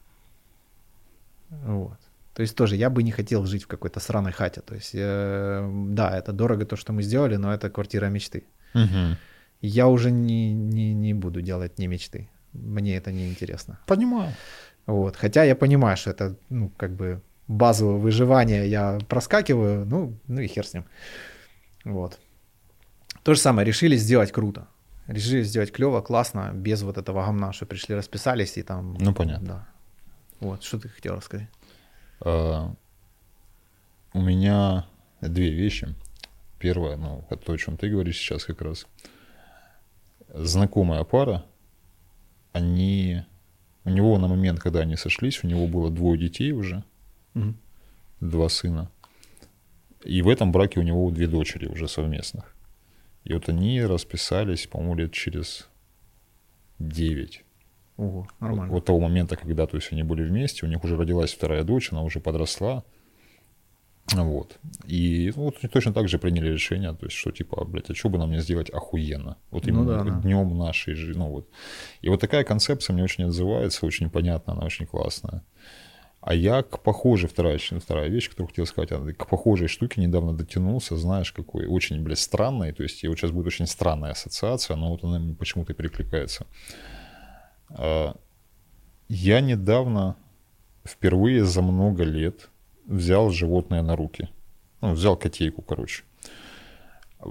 Вот. То есть тоже я бы не хотел жить в какой-то сраной хате. То есть, э, да, это дорого то, что мы сделали, но это квартира мечты. Угу. Я уже не, не, не буду делать не мечты. Мне это не интересно. Понимаю. Вот. Хотя я понимаю, что это, ну, как бы базовое выживание я проскакиваю, ну, ну и хер с ним. Вот. То же самое, решили сделать круто. Решили сделать клево, классно, без вот этого гамна, что пришли, расписались и там... Ну, понятно. Да. Вот, что ты хотел рассказать? А, у меня две вещи. Первое, ну, то, о чем ты говоришь сейчас как раз. Знакомая пара, они... У него на момент, когда они сошлись, у него было двое детей уже, угу. два сына. И в этом браке у него две дочери уже совместных. И вот они расписались, по-моему, лет через девять. Ого, нормально. Вот того момента, когда то есть, они были вместе, у них уже родилась вторая дочь, она уже подросла. Вот. И ну, вот точно так же приняли решение, то есть, что типа, блядь, а что бы нам не сделать охуенно? Вот ну именно ну, да, днем да. нашей жизни. Ну, вот. И вот такая концепция мне очень отзывается, очень понятна, она очень классная. А я к похожей, вторая, вторая вещь, которую хотел сказать, к похожей штуке недавно дотянулся, знаешь, какой, очень, блядь, странной, то есть, вот сейчас будет очень странная ассоциация, но вот она почему-то перекликается. А, я недавно, впервые за много лет, взял животное на руки. Ну, взял котейку, короче.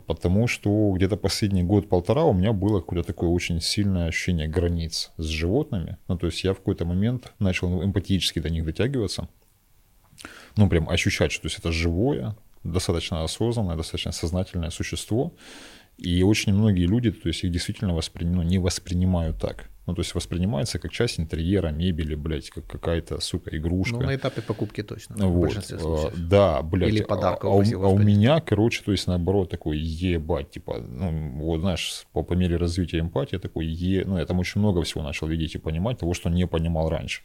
Потому что где-то последний год-полтора у меня было какое-то такое очень сильное ощущение границ с животными. Ну, то есть я в какой-то момент начал эмпатически до них дотягиваться. Ну, прям ощущать, что то есть это живое, достаточно осознанное, достаточно сознательное существо. И очень многие люди, то есть их действительно воспри... ну, не воспринимают так. Ну, то есть воспринимается как часть интерьера, мебели, блядь, как какая-то, сука, игрушка. Ну, на этапе покупки точно, вот. в большинстве случаев. Да, блядь. Или подарков. А, а, а у меня, короче, то есть наоборот такой, ебать, типа, ну, вот знаешь, по, по мере развития эмпатии такой, е... ну, я там очень много всего начал видеть и понимать, того, что не понимал раньше.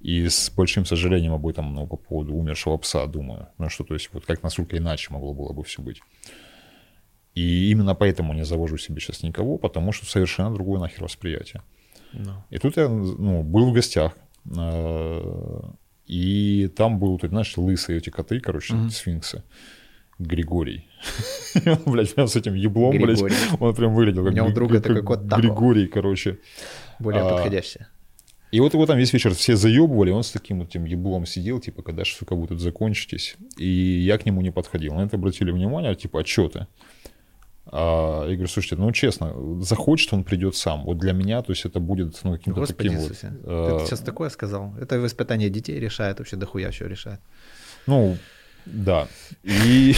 И с большим сожалением об этом, ну, по поводу умершего пса думаю. Ну, что, то есть, вот как насколько иначе могло было бы все быть. И именно поэтому не завожу себе сейчас никого, потому что совершенно другое нахер восприятие. No. И тут я ну, был в гостях. Э, и там был, ты знаешь, лысые эти коты, короче, mm-hmm. сфинксы. Григорий. Блять, прям с этим еблом, блядь, он прям выглядел как, У него друга такой кот Григорий, короче. Более а, подходящий. И вот его там весь вечер все заебывали, он с таким вот этим еблом сидел, типа, когда же, сука, вы тут закончитесь. И я к нему не подходил. На это обратили внимание, типа, а что ты? А, я говорю, слушайте, ну честно, захочет, он придет сам. Вот для меня, то есть это будет ну, каким-то Господи таким Иисусе. вот... Ты, ты сейчас такое сказал? Это воспитание детей решает, вообще дохуя все решает. Ну, да. И,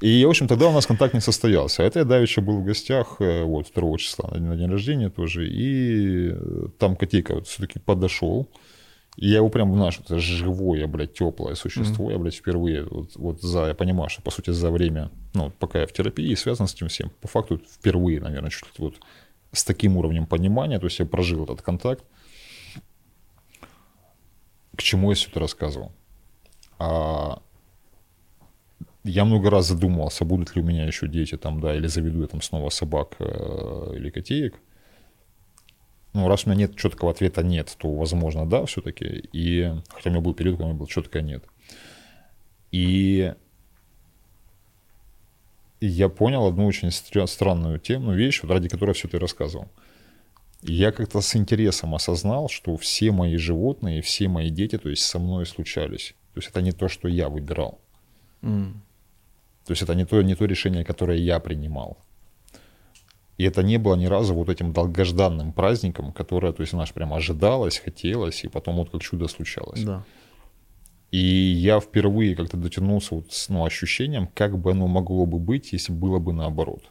и, в общем, тогда у нас контакт не состоялся. А это я давеча был в гостях, э, вот, 2 числа, на день рождения тоже, и там котейка вот все-таки подошел, и я его прям, знаешь, это живое, блядь, теплое существо. Mm-hmm. Я, блядь, впервые вот, вот за, я понимаю, что, по сути, за время, ну, пока я в терапии, связан с этим всем, по факту впервые, наверное, чуть ли вот с таким уровнем понимания, то есть я прожил этот контакт. К чему я все это рассказывал? А я много раз задумывался, будут ли у меня еще дети там, да, или заведу я там снова собак э, или котеек ну, раз у меня нет четкого ответа нет, то, возможно, да, все-таки. И хотя у меня был период, когда у меня был четко нет. И я понял одну очень странную тему, вещь, вот ради которой все это рассказывал. Я как-то с интересом осознал, что все мои животные, все мои дети, то есть со мной случались. То есть это не то, что я выбирал. Mm. То есть это не то, не то решение, которое я принимал. И это не было ни разу вот этим долгожданным праздником, которое, то есть, наш прям ожидалось, хотелось, и потом вот как чудо случалось. Да. И я впервые как-то дотянулся вот с ну, ощущением, как бы оно могло бы быть, если было бы наоборот.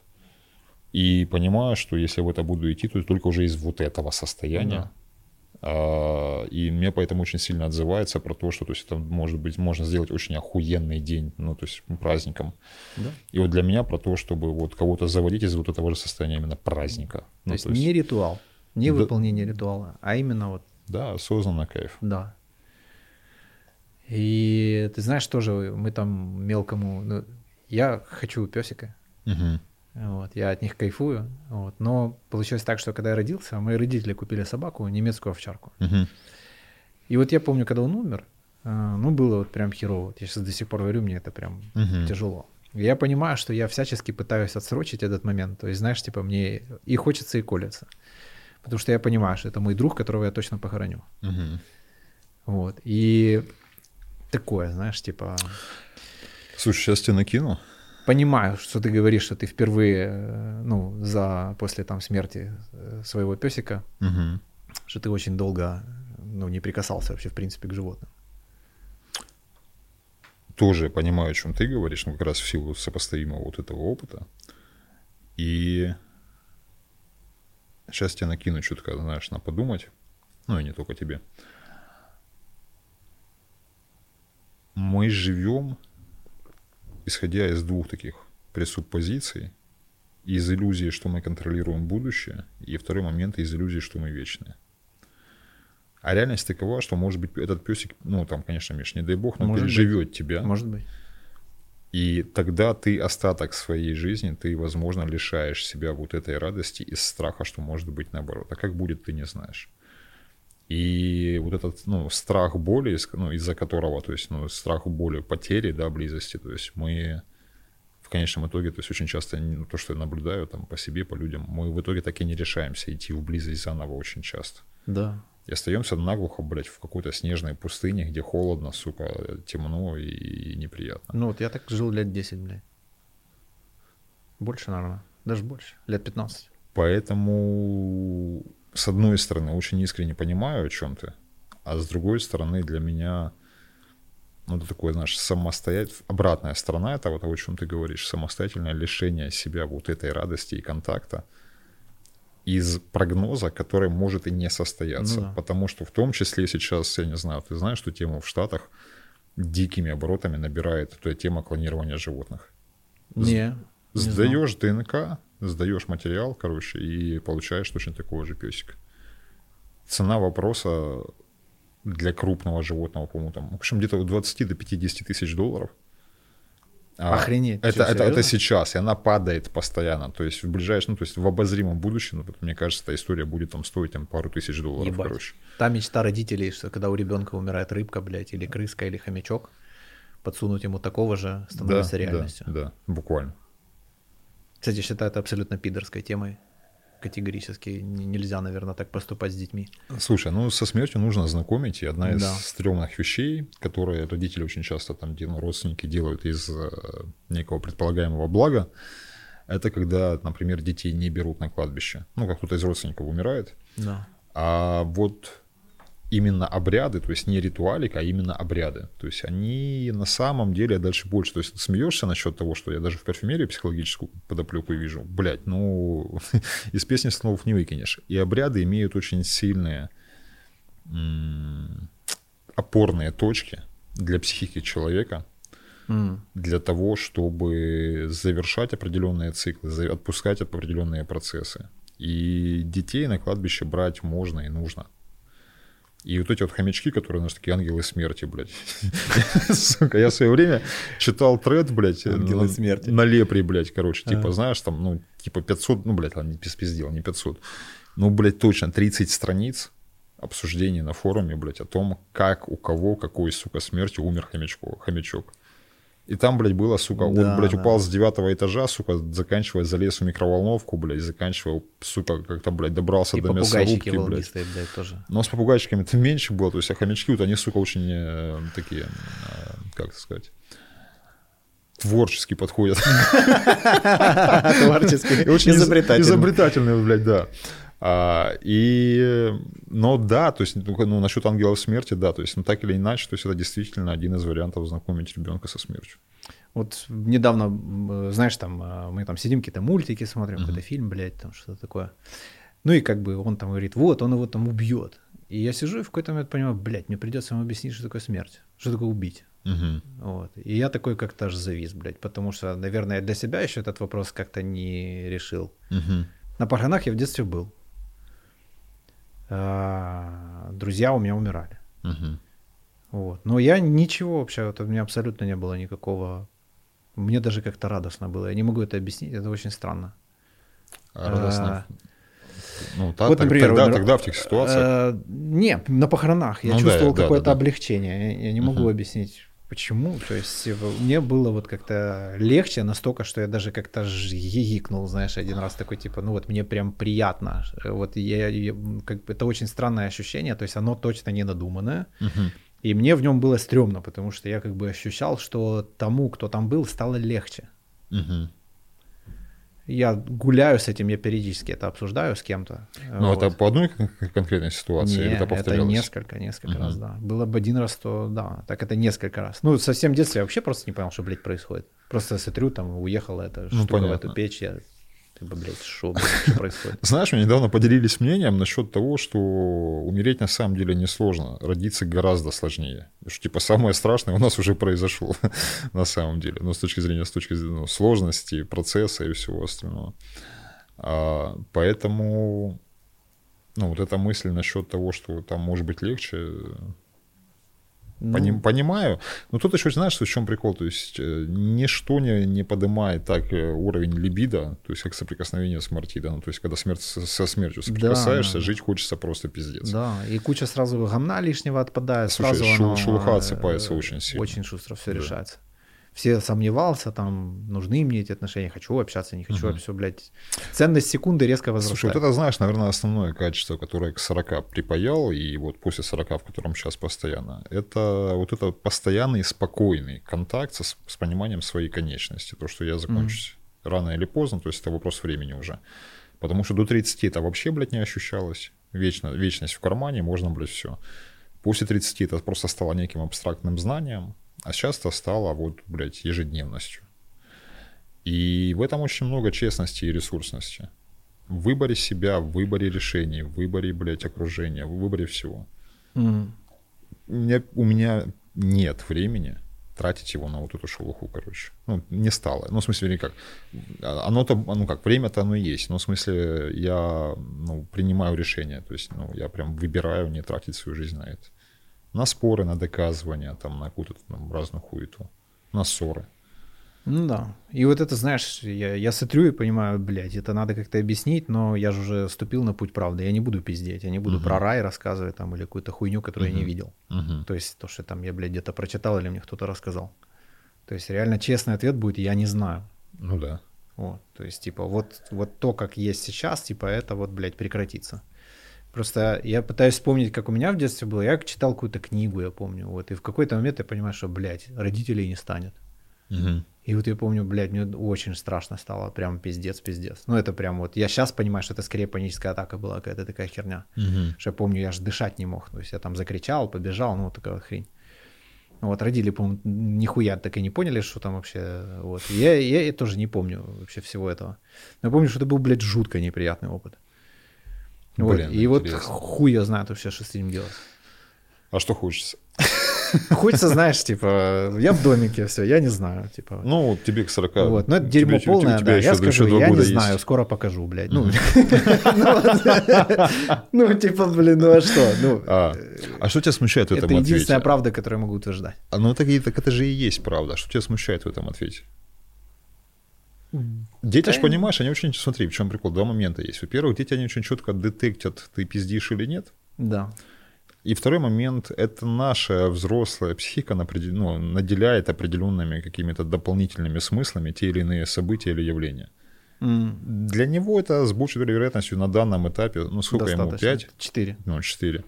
И понимаю, что если в это буду идти, то только уже из вот этого состояния. Да. А, и мне поэтому очень сильно отзывается про то, что то есть, это может быть, можно сделать очень охуенный день, ну, то есть праздником. Да. И вот для меня про то, чтобы вот кого-то заводить из вот этого же состояния именно праздника. То, ну, есть, то есть не ритуал, не да, выполнение ритуала, а именно вот... Да, осознанно кайф. Да. И ты знаешь, тоже мы там мелкому... Ну, я хочу песика. Угу. Вот, я от них кайфую. Вот. Но получилось так, что когда я родился, мои родители купили собаку, немецкую овчарку. Угу. И вот я помню, когда он умер, а, ну, было вот прям херово. Я сейчас до сих пор говорю, мне это прям угу. тяжело. Я понимаю, что я всячески пытаюсь отсрочить этот момент. То есть, знаешь, типа, мне и хочется, и колется. Потому что я понимаю, что это мой друг, которого я точно похороню. Угу. Вот. И такое, знаешь, типа... Слушай, сейчас тебе накину понимаю, что ты говоришь, что ты впервые, э, ну, за после там смерти э, своего песика, угу. что ты очень долго, ну, не прикасался вообще в принципе к животным. Тоже понимаю, о чем ты говоришь, но как раз в силу сопоставимого вот этого опыта. И сейчас тебе накину чутка, знаешь, на подумать, ну и не только тебе. Мы живем исходя из двух таких пресуппозиций, из иллюзии, что мы контролируем будущее, и второй момент из иллюзии, что мы вечные. А реальность такова, что, может быть, этот песик, ну, там, конечно, Миш, не дай бог, но может переживет быть. тебя. Может быть. И тогда ты остаток своей жизни, ты, возможно, лишаешь себя вот этой радости из страха, что может быть наоборот. А как будет, ты не знаешь. И вот этот ну, страх боли, ну, из-за которого, то есть ну, страх боли потери, да, близости, то есть мы в конечном итоге, то есть очень часто, ну, то, что я наблюдаю там по себе, по людям, мы в итоге так и не решаемся идти в близость заново очень часто. Да. И остаемся наглухо, блядь, в какой-то снежной пустыне, где холодно, сука, темно и, и неприятно. Ну вот я так жил лет 10, блядь. Больше, наверное. Даже больше. Лет 15. Поэтому с одной стороны, очень искренне понимаю, о чем ты, а с другой стороны, для меня, ну, это такое, знаешь, самостоятельная, обратная сторона этого, того, о чем ты говоришь, самостоятельное лишение себя вот этой радости и контакта из прогноза, который может и не состояться. Ну, да. Потому что в том числе сейчас, я не знаю, ты знаешь, что тему в Штатах дикими оборотами набирает эта тема клонирования животных. Не. Сдаешь ДНК, сдаешь материал, короче, и получаешь точно такого же песика. Цена вопроса для крупного животного, по-моему, там, в общем, где-то от 20 до 50 тысяч долларов. А Охренеть. Это, это, это сейчас, и она падает постоянно. То есть в ближайшем, ну, то есть в обозримом будущем, ну, мне кажется, эта история будет там стоить там, пару тысяч долларов, Ебать. короче. Та мечта родителей, что когда у ребенка умирает рыбка, блядь, или крыска, или хомячок, подсунуть ему такого же становится да, реальностью. Да, да, буквально. Кстати, считаю это абсолютно пидорской темой. Категорически нельзя, наверное, так поступать с детьми. Слушай, ну со смертью нужно знакомить, и одна из да. стрёмных вещей, которые родители очень часто там, ну, родственники делают из э, некого предполагаемого блага, это когда, например, детей не берут на кладбище. Ну, как кто-то из родственников умирает. Да. А вот именно обряды, то есть не ритуалика, а именно обряды. То есть они на самом деле дальше больше. То есть смеешься насчет того, что я даже в парфюмерии психологическую подоплеку вижу. Блять, ну из песни снов не выкинешь. И обряды имеют очень сильные м- опорные точки для психики человека, mm. для того, чтобы завершать определенные циклы, отпускать определенные процессы. И детей на кладбище брать можно и нужно. И вот эти вот хомячки, которые, знаешь, такие ангелы смерти, блядь. Сука, я в свое время читал тред, блядь, ангелы смерти. На лепре, блядь, короче, типа, знаешь, там, ну, типа 500, ну, блядь, ладно, не пиздел, не 500. Ну, блядь, точно 30 страниц обсуждений на форуме, блядь, о том, как у кого, какой, сука, смертью умер хомячок. хомячок. И там, блядь, было, сука, да, он, блядь, да. упал с девятого этажа, сука, заканчивая, залез в микроволновку, блядь, заканчивая, сука, как-то, блядь, добрался и до мясорубки, блядь. блядь, тоже. Но с попугайчиками это меньше было, то есть, а хомячки, вот они, сука, очень э, такие, э, как сказать, творчески подходят. Творчески, очень изобретательные. Изобретательные, блядь, да. А, и, но да, то есть, ну, ну, насчет ангелов смерти, да, то есть, ну, так или иначе, то есть, это действительно один из вариантов знакомить ребенка со смертью. Вот недавно, знаешь, там, а, мы там сидим, какие-то мультики смотрим, uh-huh. какой-то фильм, блядь, там что-то такое. Ну и как бы он там говорит, вот, он его там убьет. И я сижу и в какой-то момент понимаю, блядь, мне придется ему объяснить, что такое смерть, что такое убить. Угу. Вот. И я такой как-то аж завис, блядь, потому что, наверное, для себя еще этот вопрос как-то не решил. Угу. На похоронах я в детстве был. А, друзья у меня умирали. Угу. Вот. Но я ничего вообще, вот, у меня абсолютно не было никакого... Мне даже как-то радостно было. Я не могу это объяснить, это очень странно. А радостно. А, ну, та- вот, так- например, тогда, умер- тогда в тех ситуациях. Э, не, на похоронах я Ну чувствовал да, какое-то да, да. облегчение. Я, я не могу Мгм. объяснить, почему. То есть э, мне было вот как-то легче настолько, что я даже как-то гигикнул, знаешь, один раз такой типа, ну вот мне прям приятно. Э, Вот я, я- как бы это очень странное ощущение, то есть оно точно не надуманное. Мгм. И мне в нем было стрёмно, потому что я как бы ощущал, что тому, кто там был, стало легче. Мгм. Я гуляю с этим, я периодически это обсуждаю с кем-то. Ну, Вот. это по одной кон- конкретной ситуации, Не, или это это повторялось? несколько, несколько Мгм. раз, да. Было бы один раз, то да, так это несколько раз. Ну, совсем в детстве я вообще просто не понял, что, блядь, происходит. Просто смотрю, там, уехала эта Ну, штука в понятно. эту печь, я, типа, блядь, что происходит? Знаешь, мне недавно поделились мнением насчет того, что умереть на самом деле несложно, родиться гораздо сложнее. Что, типа, самое страшное у нас уже произошло на самом деле. Ну, с точки зрения, с точки зрения ну, сложности, процесса и всего остального. А, поэтому, ну, вот эта мысль насчет того, что там может быть легче, Ну, Поним- понимаю. Но тут еще, знаешь, в чем прикол? То есть э, ничто не, не поднимает так э, уровень либидо, то есть как соприкосновение с мартидо. Ну, то есть когда смерть, со- смертью соприкасаешься, да, жить хочется просто пиздец. Да, и куча сразу гомна лишнего отпадает, Слушай, сразу шел- шелуха э, отсыпается очень сильно. Очень шустро все Да. решается. Все сомневался, там, нужны мне эти отношения, хочу общаться, не хочу, Мгм. все, блядь. Ценность секунды резко Слушай, возрастает. вот это, знаешь, наверное, основное качество, которое к 40 припаял, и вот после 40, в котором сейчас постоянно, это вот это постоянный спокойный контакт со- с, пониманием своей конечности, то, что я закончусь рано или поздно, то есть это вопрос времени уже. Потому что до 30 это вообще, блядь, не ощущалось. Вечно, вечность в кармане, можно, блядь, все. После 30 это просто стало неким абстрактным знанием, а сейчас это стало вот, блядь, ежедневностью. И в этом очень много честности и ресурсности. В выборе себя, в выборе решений, в выборе, блядь, окружения, в выборе всего. Мгм. У меня, у меня нет времени тратить его на вот эту шелуху, короче. Ну, не стало. Ну, в смысле, вернее, как, а, оно-то, ну, как, время-то оно есть. Но, в смысле, я, ну, принимаю решение. То есть, ну, я прям выбираю не тратить свою жизнь на это. На споры, на доказывания, там, на какую-то там, разную хуету. На ссоры. Ну да. И вот это, знаешь, я, я смотрю и понимаю, блядь, это надо как-то объяснить, но я же уже ступил на путь правды. Я не буду пиздеть, я не буду Мгм. про рай рассказывать там или какую-то хуйню, которую я не видел. Мгм. То есть то, что там я, блядь, где-то прочитал или мне кто-то рассказал. То есть реально честный ответ будет «я не знаю». Ну да. Вот, то есть, типа, вот, вот то, как есть сейчас, типа, это вот, блядь, прекратится. Просто я пытаюсь вспомнить, как у меня в детстве было. Я читал какую-то книгу, я помню, вот, и в какой-то момент я понимаю, что, блядь, родителей не станет. Мгм. И вот я помню, блядь, мне очень страшно стало, прям пиздец-пиздец. Ну, это прям вот, я сейчас понимаю, что это скорее паническая атака была, какая-то такая херня. Мгм. Что я помню, я аж дышать не мог. То есть я там закричал, побежал, ну, вот такая вот хрень. Ну, Вот родители, по-моему, нихуя так и не поняли, что там вообще. Вот. Я, я, и тоже не помню вообще всего этого. Но я помню, что это был, блядь, жутко неприятный опыт. Вот. Блин, И вот интересно. хуй я знает вообще, что с этим делать. А что хочется? Хочется, знаешь, типа, я в домике, все, я не знаю, типа. Ну, вот тебе к 40. Вот, но это тебе- дерьмо тебе- полное, тебя да. Я скажу, я не есть. знаю, скоро покажу, блядь. Ну, ну, типа, блин, ну а что? Ну, А, а что тебя смущает в этом это единственная ответе? правда, которую я могу утверждать. А, ну так это же и есть правда. Что тебя смущает в этом ответе? Дети Да же, понимаешь, они очень... Смотри, в чем прикол. Два момента есть. Во-первых, дети, они очень четко детектят, ты пиздишь или нет. Да. И второй момент – это наша взрослая психика ну, наделяет определенными какими-то дополнительными смыслами те или иные события или явления. М, Для него это с большей вероятностью на данном этапе, ну сколько ему, достаточно. 5? Четыре. ну, 4.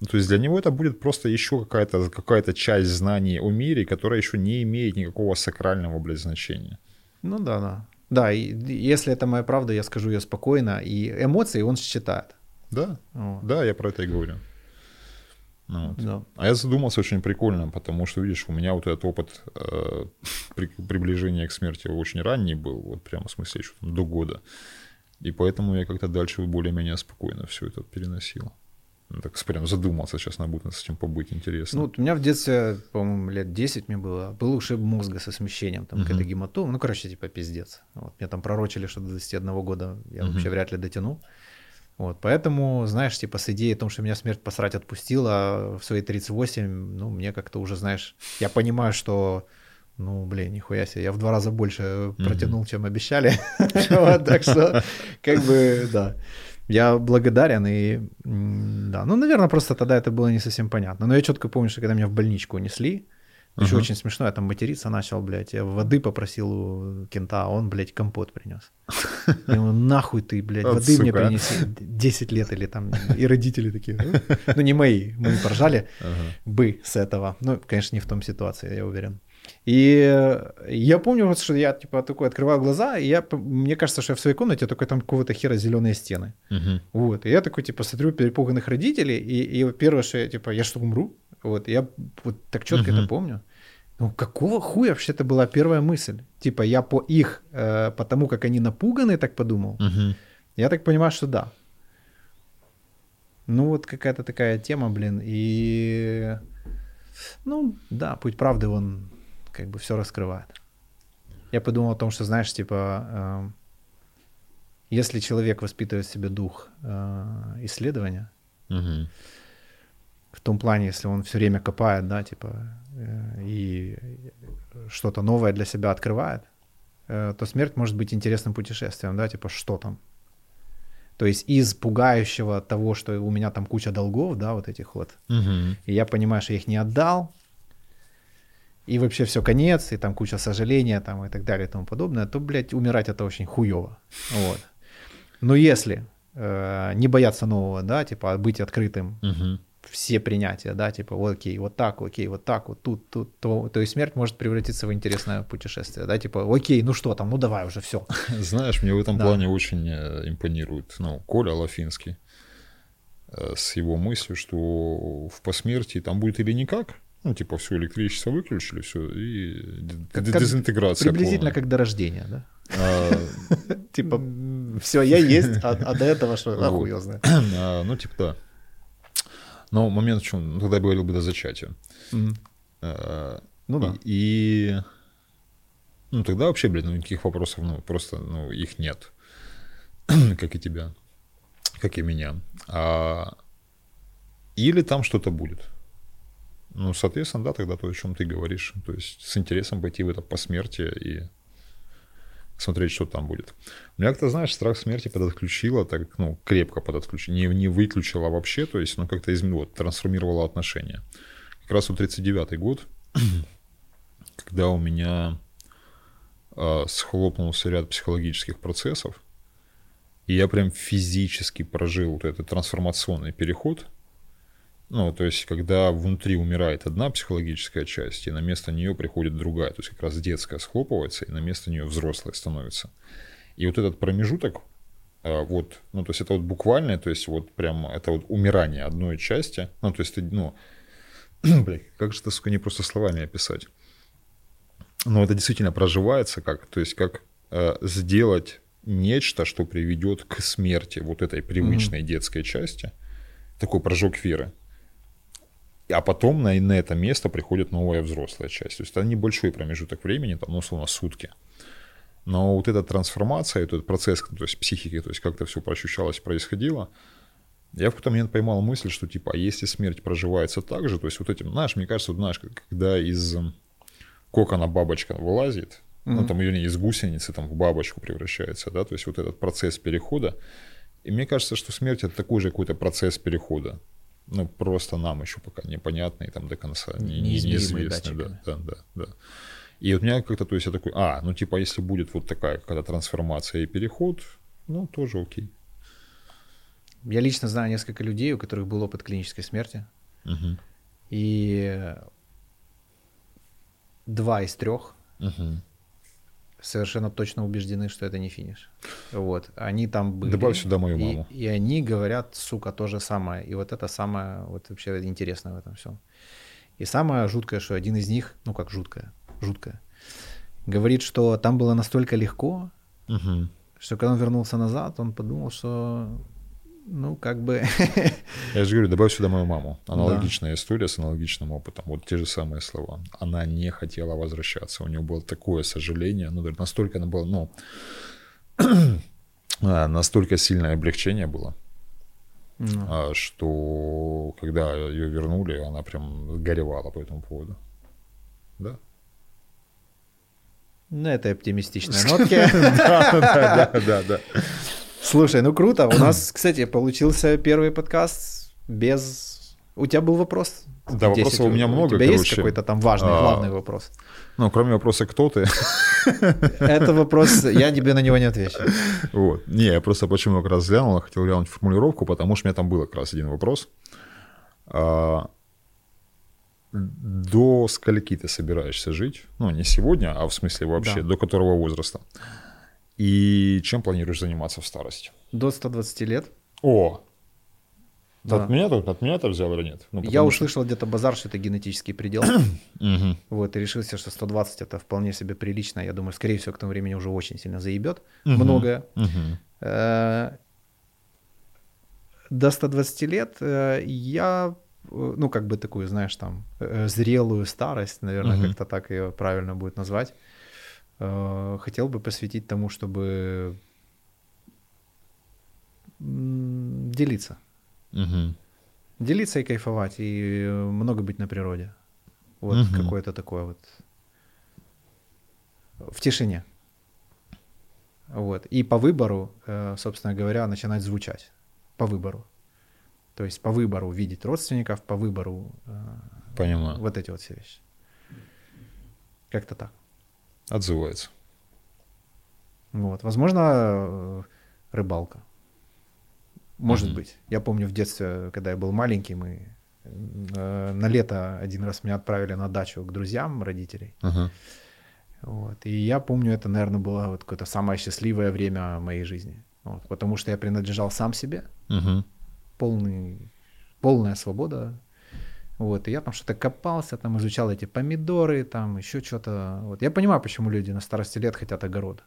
Ну, то есть для него это будет просто еще какая-то какая часть знаний о мире, которая еще не имеет никакого сакрального, блядь, значения. Ну да, да. Да, и если это моя правда, я скажу ее спокойно. И эмоции он считает. Да, Вот. да, я про это и говорю. Ну, вот. Да. А я задумался очень прикольно, потому что, видишь, у меня вот этот опыт э, при- приближения к смерти очень ранний был, вот прямо в смысле еще там до года. И поэтому я как-то дальше более-менее спокойно все это переносил. Так прям задумался, сейчас надо будет с этим побыть интересно. Ну, вот у меня в детстве, по-моему, лет 10 мне было, был ушиб мозга со смещением, там uh-huh. какая-то гематома, ну, короче, типа пиздец. Вот, меня там пророчили, что до 21 года я uh-huh. вообще вряд ли дотяну. Вот, поэтому, знаешь, типа с идеей о том, что меня смерть посрать отпустила в свои 38, ну, мне как-то уже, знаешь, я понимаю, что ну, блин, нихуя себе, я в два раза больше mm-hmm. протянул, чем обещали. Так что, как бы, да. Я благодарен и, да, ну, наверное, просто тогда это было не совсем понятно. Но я четко помню, что когда меня в больничку несли, еще uh-huh. очень смешно, я там материться начал, блядь. Я воды попросил у кента, а он, блядь, компот принес. Я ему, нахуй ты, блядь, воды мне принеси. 10 лет или там, и родители такие, ну не мои, мы поржали бы с этого. Ну, конечно, не в том ситуации, я уверен. И я помню, вот, что я типа такой открываю глаза, и я, мне кажется, что я в своей комнате только там какого-то хера зеленые стены. Uh-huh. Вот. И я такой, типа, смотрю перепуганных родителей, и, и первое, что я, типа, я что, умру? Вот. Я вот так четко uh-huh. это помню. Ну, какого хуя вообще это была первая мысль? Типа, я по их, э, потому как они напуганы, так подумал. Uh-huh. Я так понимаю, что да. Ну, вот какая-то такая тема, блин. И, ну, да, путь правды, он как бы все раскрывает. Я подумал о том, что, знаешь, типа, э, если человек воспитывает в себе дух э, исследования, угу. в том плане, если он все время копает, да, типа, э, и что-то новое для себя открывает, э, то смерть может быть интересным путешествием, да, типа, что там. То есть из пугающего того, что у меня там куча долгов, да, вот этих вот, угу. и я понимаю, что я их не отдал, и вообще все конец, и там куча сожаления там и так далее и тому подобное, то, блядь, умирать это очень хуево. Вот. Но если э, не бояться нового, да, типа а быть открытым, угу. все принятия, да, типа, вот, окей, вот так, окей, вот так, вот тут, тут, то, то есть смерть может превратиться в интересное путешествие, да, типа, окей, ну что там, ну давай уже все. Знаешь, мне в этом да. плане очень э, импонирует, ну, Коля Лафинский э, с его мыслью, что в посмертии там будет или никак, ну, типа, все электричество выключили, все, и как, дезинтеграция. Приблизительно полная. как до рождения, да? А, типа, все, я есть, а, а до этого что? Нахуй я знаю. А, ну, типа, да. Но момент в чем, ну, тогда я говорил бы до зачатия. Ну да. И, ну, тогда вообще, блядь, ну, никаких вопросов, ну, просто, ну, их нет. как и тебя, как и меня. А, или там что-то будет. Ну, соответственно, да, тогда то, о чем ты говоришь. То есть с интересом пойти в это посмертие и смотреть, что там будет. У меня как-то, знаешь, страх смерти подотключила, так, ну, крепко подотключила, не, не выключила вообще, то есть, ну, как-то изменила, вот, трансформировала отношения. Как раз вот 39-й год, когда у меня э, схлопнулся ряд психологических процессов, и я прям физически прожил вот этот трансформационный переход – ну, то есть, когда внутри умирает одна психологическая часть, и на место нее приходит другая, то есть как раз детская схлопывается, и на место нее взрослая становится. И вот этот промежуток, а, вот, ну, то есть это вот буквально, то есть вот прям это вот умирание одной части, ну, то есть, ну, блядь, как же это, сука, не просто словами описать. Но это действительно проживается как, то есть как э, сделать нечто, что приведет к смерти вот этой привычной mm-hmm. детской части, такой прожог веры а потом на, на это место приходит новая взрослая часть. То есть это небольшой промежуток времени, там, ну, условно, сутки. Но вот эта трансформация, этот процесс, то есть психики, то есть как-то все поощущалось, происходило, я в какой-то момент поймал мысль, что типа, а если смерть проживается так же, то есть вот этим, знаешь, мне кажется, вот, знаешь, когда из кокона бабочка вылазит, mm-hmm. ну там ее из гусеницы там в бабочку превращается, да, то есть вот этот процесс перехода, и мне кажется, что смерть это такой же какой-то процесс перехода ну, просто нам еще пока непонятно и там до конца не, неизвестно. Да, да, да, да. И вот у меня как-то, то есть я такой, а, ну типа, если будет вот такая какая-то трансформация и переход, ну, тоже окей. Я лично знаю несколько людей, у которых был опыт клинической смерти. Угу. И два из трех угу совершенно точно убеждены, что это не финиш. Вот. Они там были. Добавь сюда мою маму. И, и они говорят, сука, то же самое. И вот это самое вот вообще интересное в этом всем. И самое жуткое, что один из них, ну как жуткое, жуткое, говорит, что там было настолько легко, угу. что когда он вернулся назад, он подумал, что Ну, как бы... Я же говорю, добавь сюда мою маму. Аналогичная да. история с аналогичным опытом. Вот те же самые слова. Она не хотела возвращаться. У нее было такое сожаление. Ну, настолько она была, ну, а, настолько сильное облегчение было. Mm. Что когда ее вернули, она прям горевала по этому поводу. Да. На этой оптимистичной нотке. Да, да, да, да. Слушай, ну круто. У нас, кстати, получился первый подкаст без... У тебя был вопрос? Да, вопросов у меня много, У тебя короче. есть какой-то там важный, а, главный вопрос? Ну, кроме вопроса «Кто ты?». Это вопрос, я тебе на него не отвечу. Вот. Не, я просто почему как раз взглянул, хотел глянуть формулировку, потому что у меня там был как раз один вопрос. А, до скольки ты собираешься жить? Ну, не сегодня, а в смысле вообще, да. до которого возраста? И чем планируешь заниматься в старости? До 120 лет. О! Да. От меня от меня это взял или нет? Ну, Я услышал где-то базар, что это генетический предел. вот, и решился, что 120 это вполне себе прилично. Я думаю, скорее всего, к тому времени уже очень сильно заебет многое. Э, до 120 лет э, я э, ну, как бы такую, знаешь, там, зрелую старость, наверное, как-то так ее правильно будет назвать. Э, хотел бы посвятить тому, чтобы делиться. Угу. Делиться и кайфовать, и много быть на природе. Вот угу. какое-то такое вот в тишине. Вот. И по выбору, э, собственно говоря, начинать звучать. По выбору. То есть по выбору видеть родственников, по выбору э, Понимаю. вот эти вот все вещи. Как-то так отзывается. Вот. Возможно, э, рыбалка. Может mm-hmm. быть. Я помню в детстве, когда я был маленький, мы э, на лето один раз меня отправили на дачу к друзьям родителей. Uh-huh. Вот. И я помню, это, наверное, было вот какое-то самое счастливое время моей жизни. Вот. Потому что я принадлежал сам себе. Uh-huh. Полный, полная свобода вот, и я там что-то копался, там изучал эти помидоры, там еще что-то. Вот. Я понимаю, почему люди на старости лет хотят огород.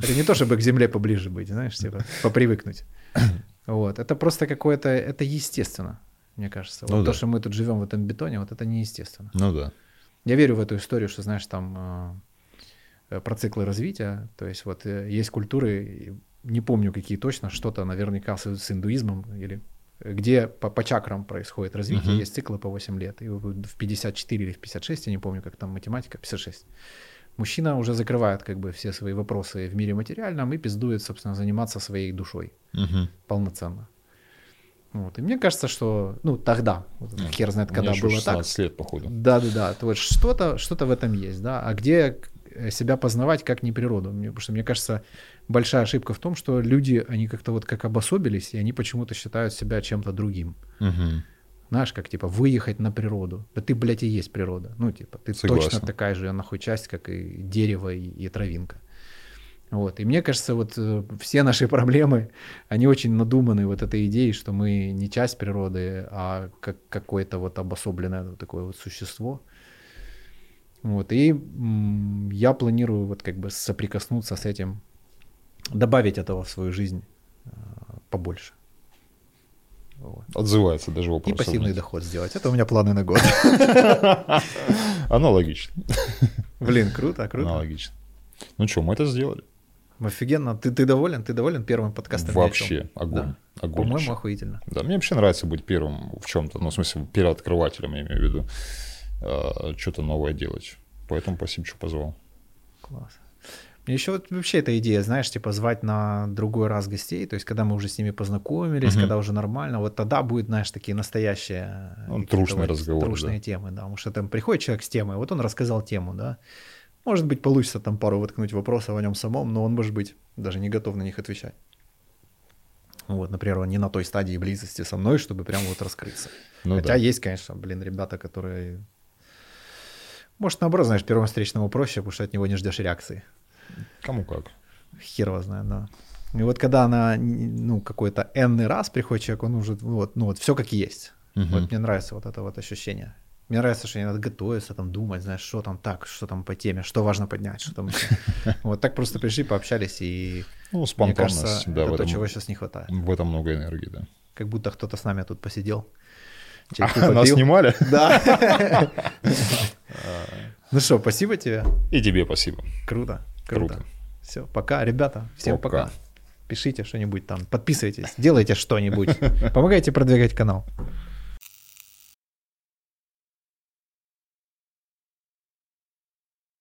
Это не то, чтобы к земле поближе быть, знаешь, типа, попривыкнуть. Вот. Это просто какое-то, это естественно, мне кажется. Ну, вот да. то, что мы тут живем в этом бетоне, вот это неестественно. Ну да. Я верю в эту историю, что, знаешь, там э, про циклы развития, то есть вот э, есть культуры, не помню какие точно, что-то наверняка с, с индуизмом или где по, по чакрам происходит развитие, uh-huh. есть циклы по 8 лет. И в 54 или в 56, я не помню, как там математика, 56. Мужчина уже закрывает как бы все свои вопросы в мире материальном и пиздует, собственно, заниматься своей душой uh-huh. полноценно. Вот. И мне кажется, что, ну, тогда, вот, хер знает, когда было так. лет, походу. Да-да-да, вот что-то, что-то в этом есть, да. А где себя познавать, как не природу? Мне, потому что мне кажется, большая ошибка в том, что люди, они как-то вот как обособились, и они почему-то считают себя чем-то другим. Угу. Знаешь, как типа выехать на природу. Да ты, блядь, и есть природа. Ну, типа, ты Согласен. точно такая же нахуй часть, как и дерево и, и травинка. Вот. И мне кажется, вот э, все наши проблемы, они очень надуманы вот этой идеей, что мы не часть природы, а как какое-то вот обособленное такое вот существо. Вот. И я планирую вот как бы соприкоснуться с этим добавить этого в свою жизнь э, побольше. Вот. Отзывается даже вопрос. И пассивный доход сделать. Это у меня планы на год. Аналогично. Блин, круто, круто. Аналогично. Ну что, мы это сделали. Офигенно. Ты, ты доволен? Ты доволен первым подкастом? Вообще, огонь. Да. огонь По-моему, охуительно. Да, мне вообще нравится быть первым в чем-то, ну, в смысле, первооткрывателем, я имею в виду, э, что-то новое делать. Поэтому спасибо, что позвал. Класс. Мне еще вот вообще эта идея, знаешь, типа звать на другой раз гостей, то есть когда мы уже с ними познакомились, угу. когда уже нормально, вот тогда будет, знаешь, такие настоящие ну, трушные вот, разговоры, трушные да. темы, да, потому что там приходит человек с темой, вот он рассказал тему, да, может быть получится там пару воткнуть вопросов о нем самом, но он может быть даже не готов на них отвечать. Вот, например, он не на той стадии близости со мной, чтобы прям вот раскрыться. Ну, Хотя да. есть, конечно, блин, ребята, которые может, наоборот, знаешь, первому встречному проще, потому что от него не ждешь реакции. Кому как. Хер его знает, да. И вот когда она, ну, какой-то энный раз приходит человек, он уже, вот, ну, вот все как есть. Угу. Вот мне нравится вот это вот ощущение. Мне нравится, что не надо готовиться, там думать, знаешь, что там так, что там по теме, что важно поднять, что там. Вот так просто пришли, пообщались, и ну, мне кажется, да, это то, чего сейчас не хватает. В этом много энергии, да. Как будто кто-то с нами тут посидел. А, нас снимали? Да. Ну что, спасибо тебе. И тебе спасибо. Круто, круто. Все, пока, ребята. Всем пока. пока. Пишите что-нибудь там, подписывайтесь, делайте что-нибудь. Помогайте продвигать канал.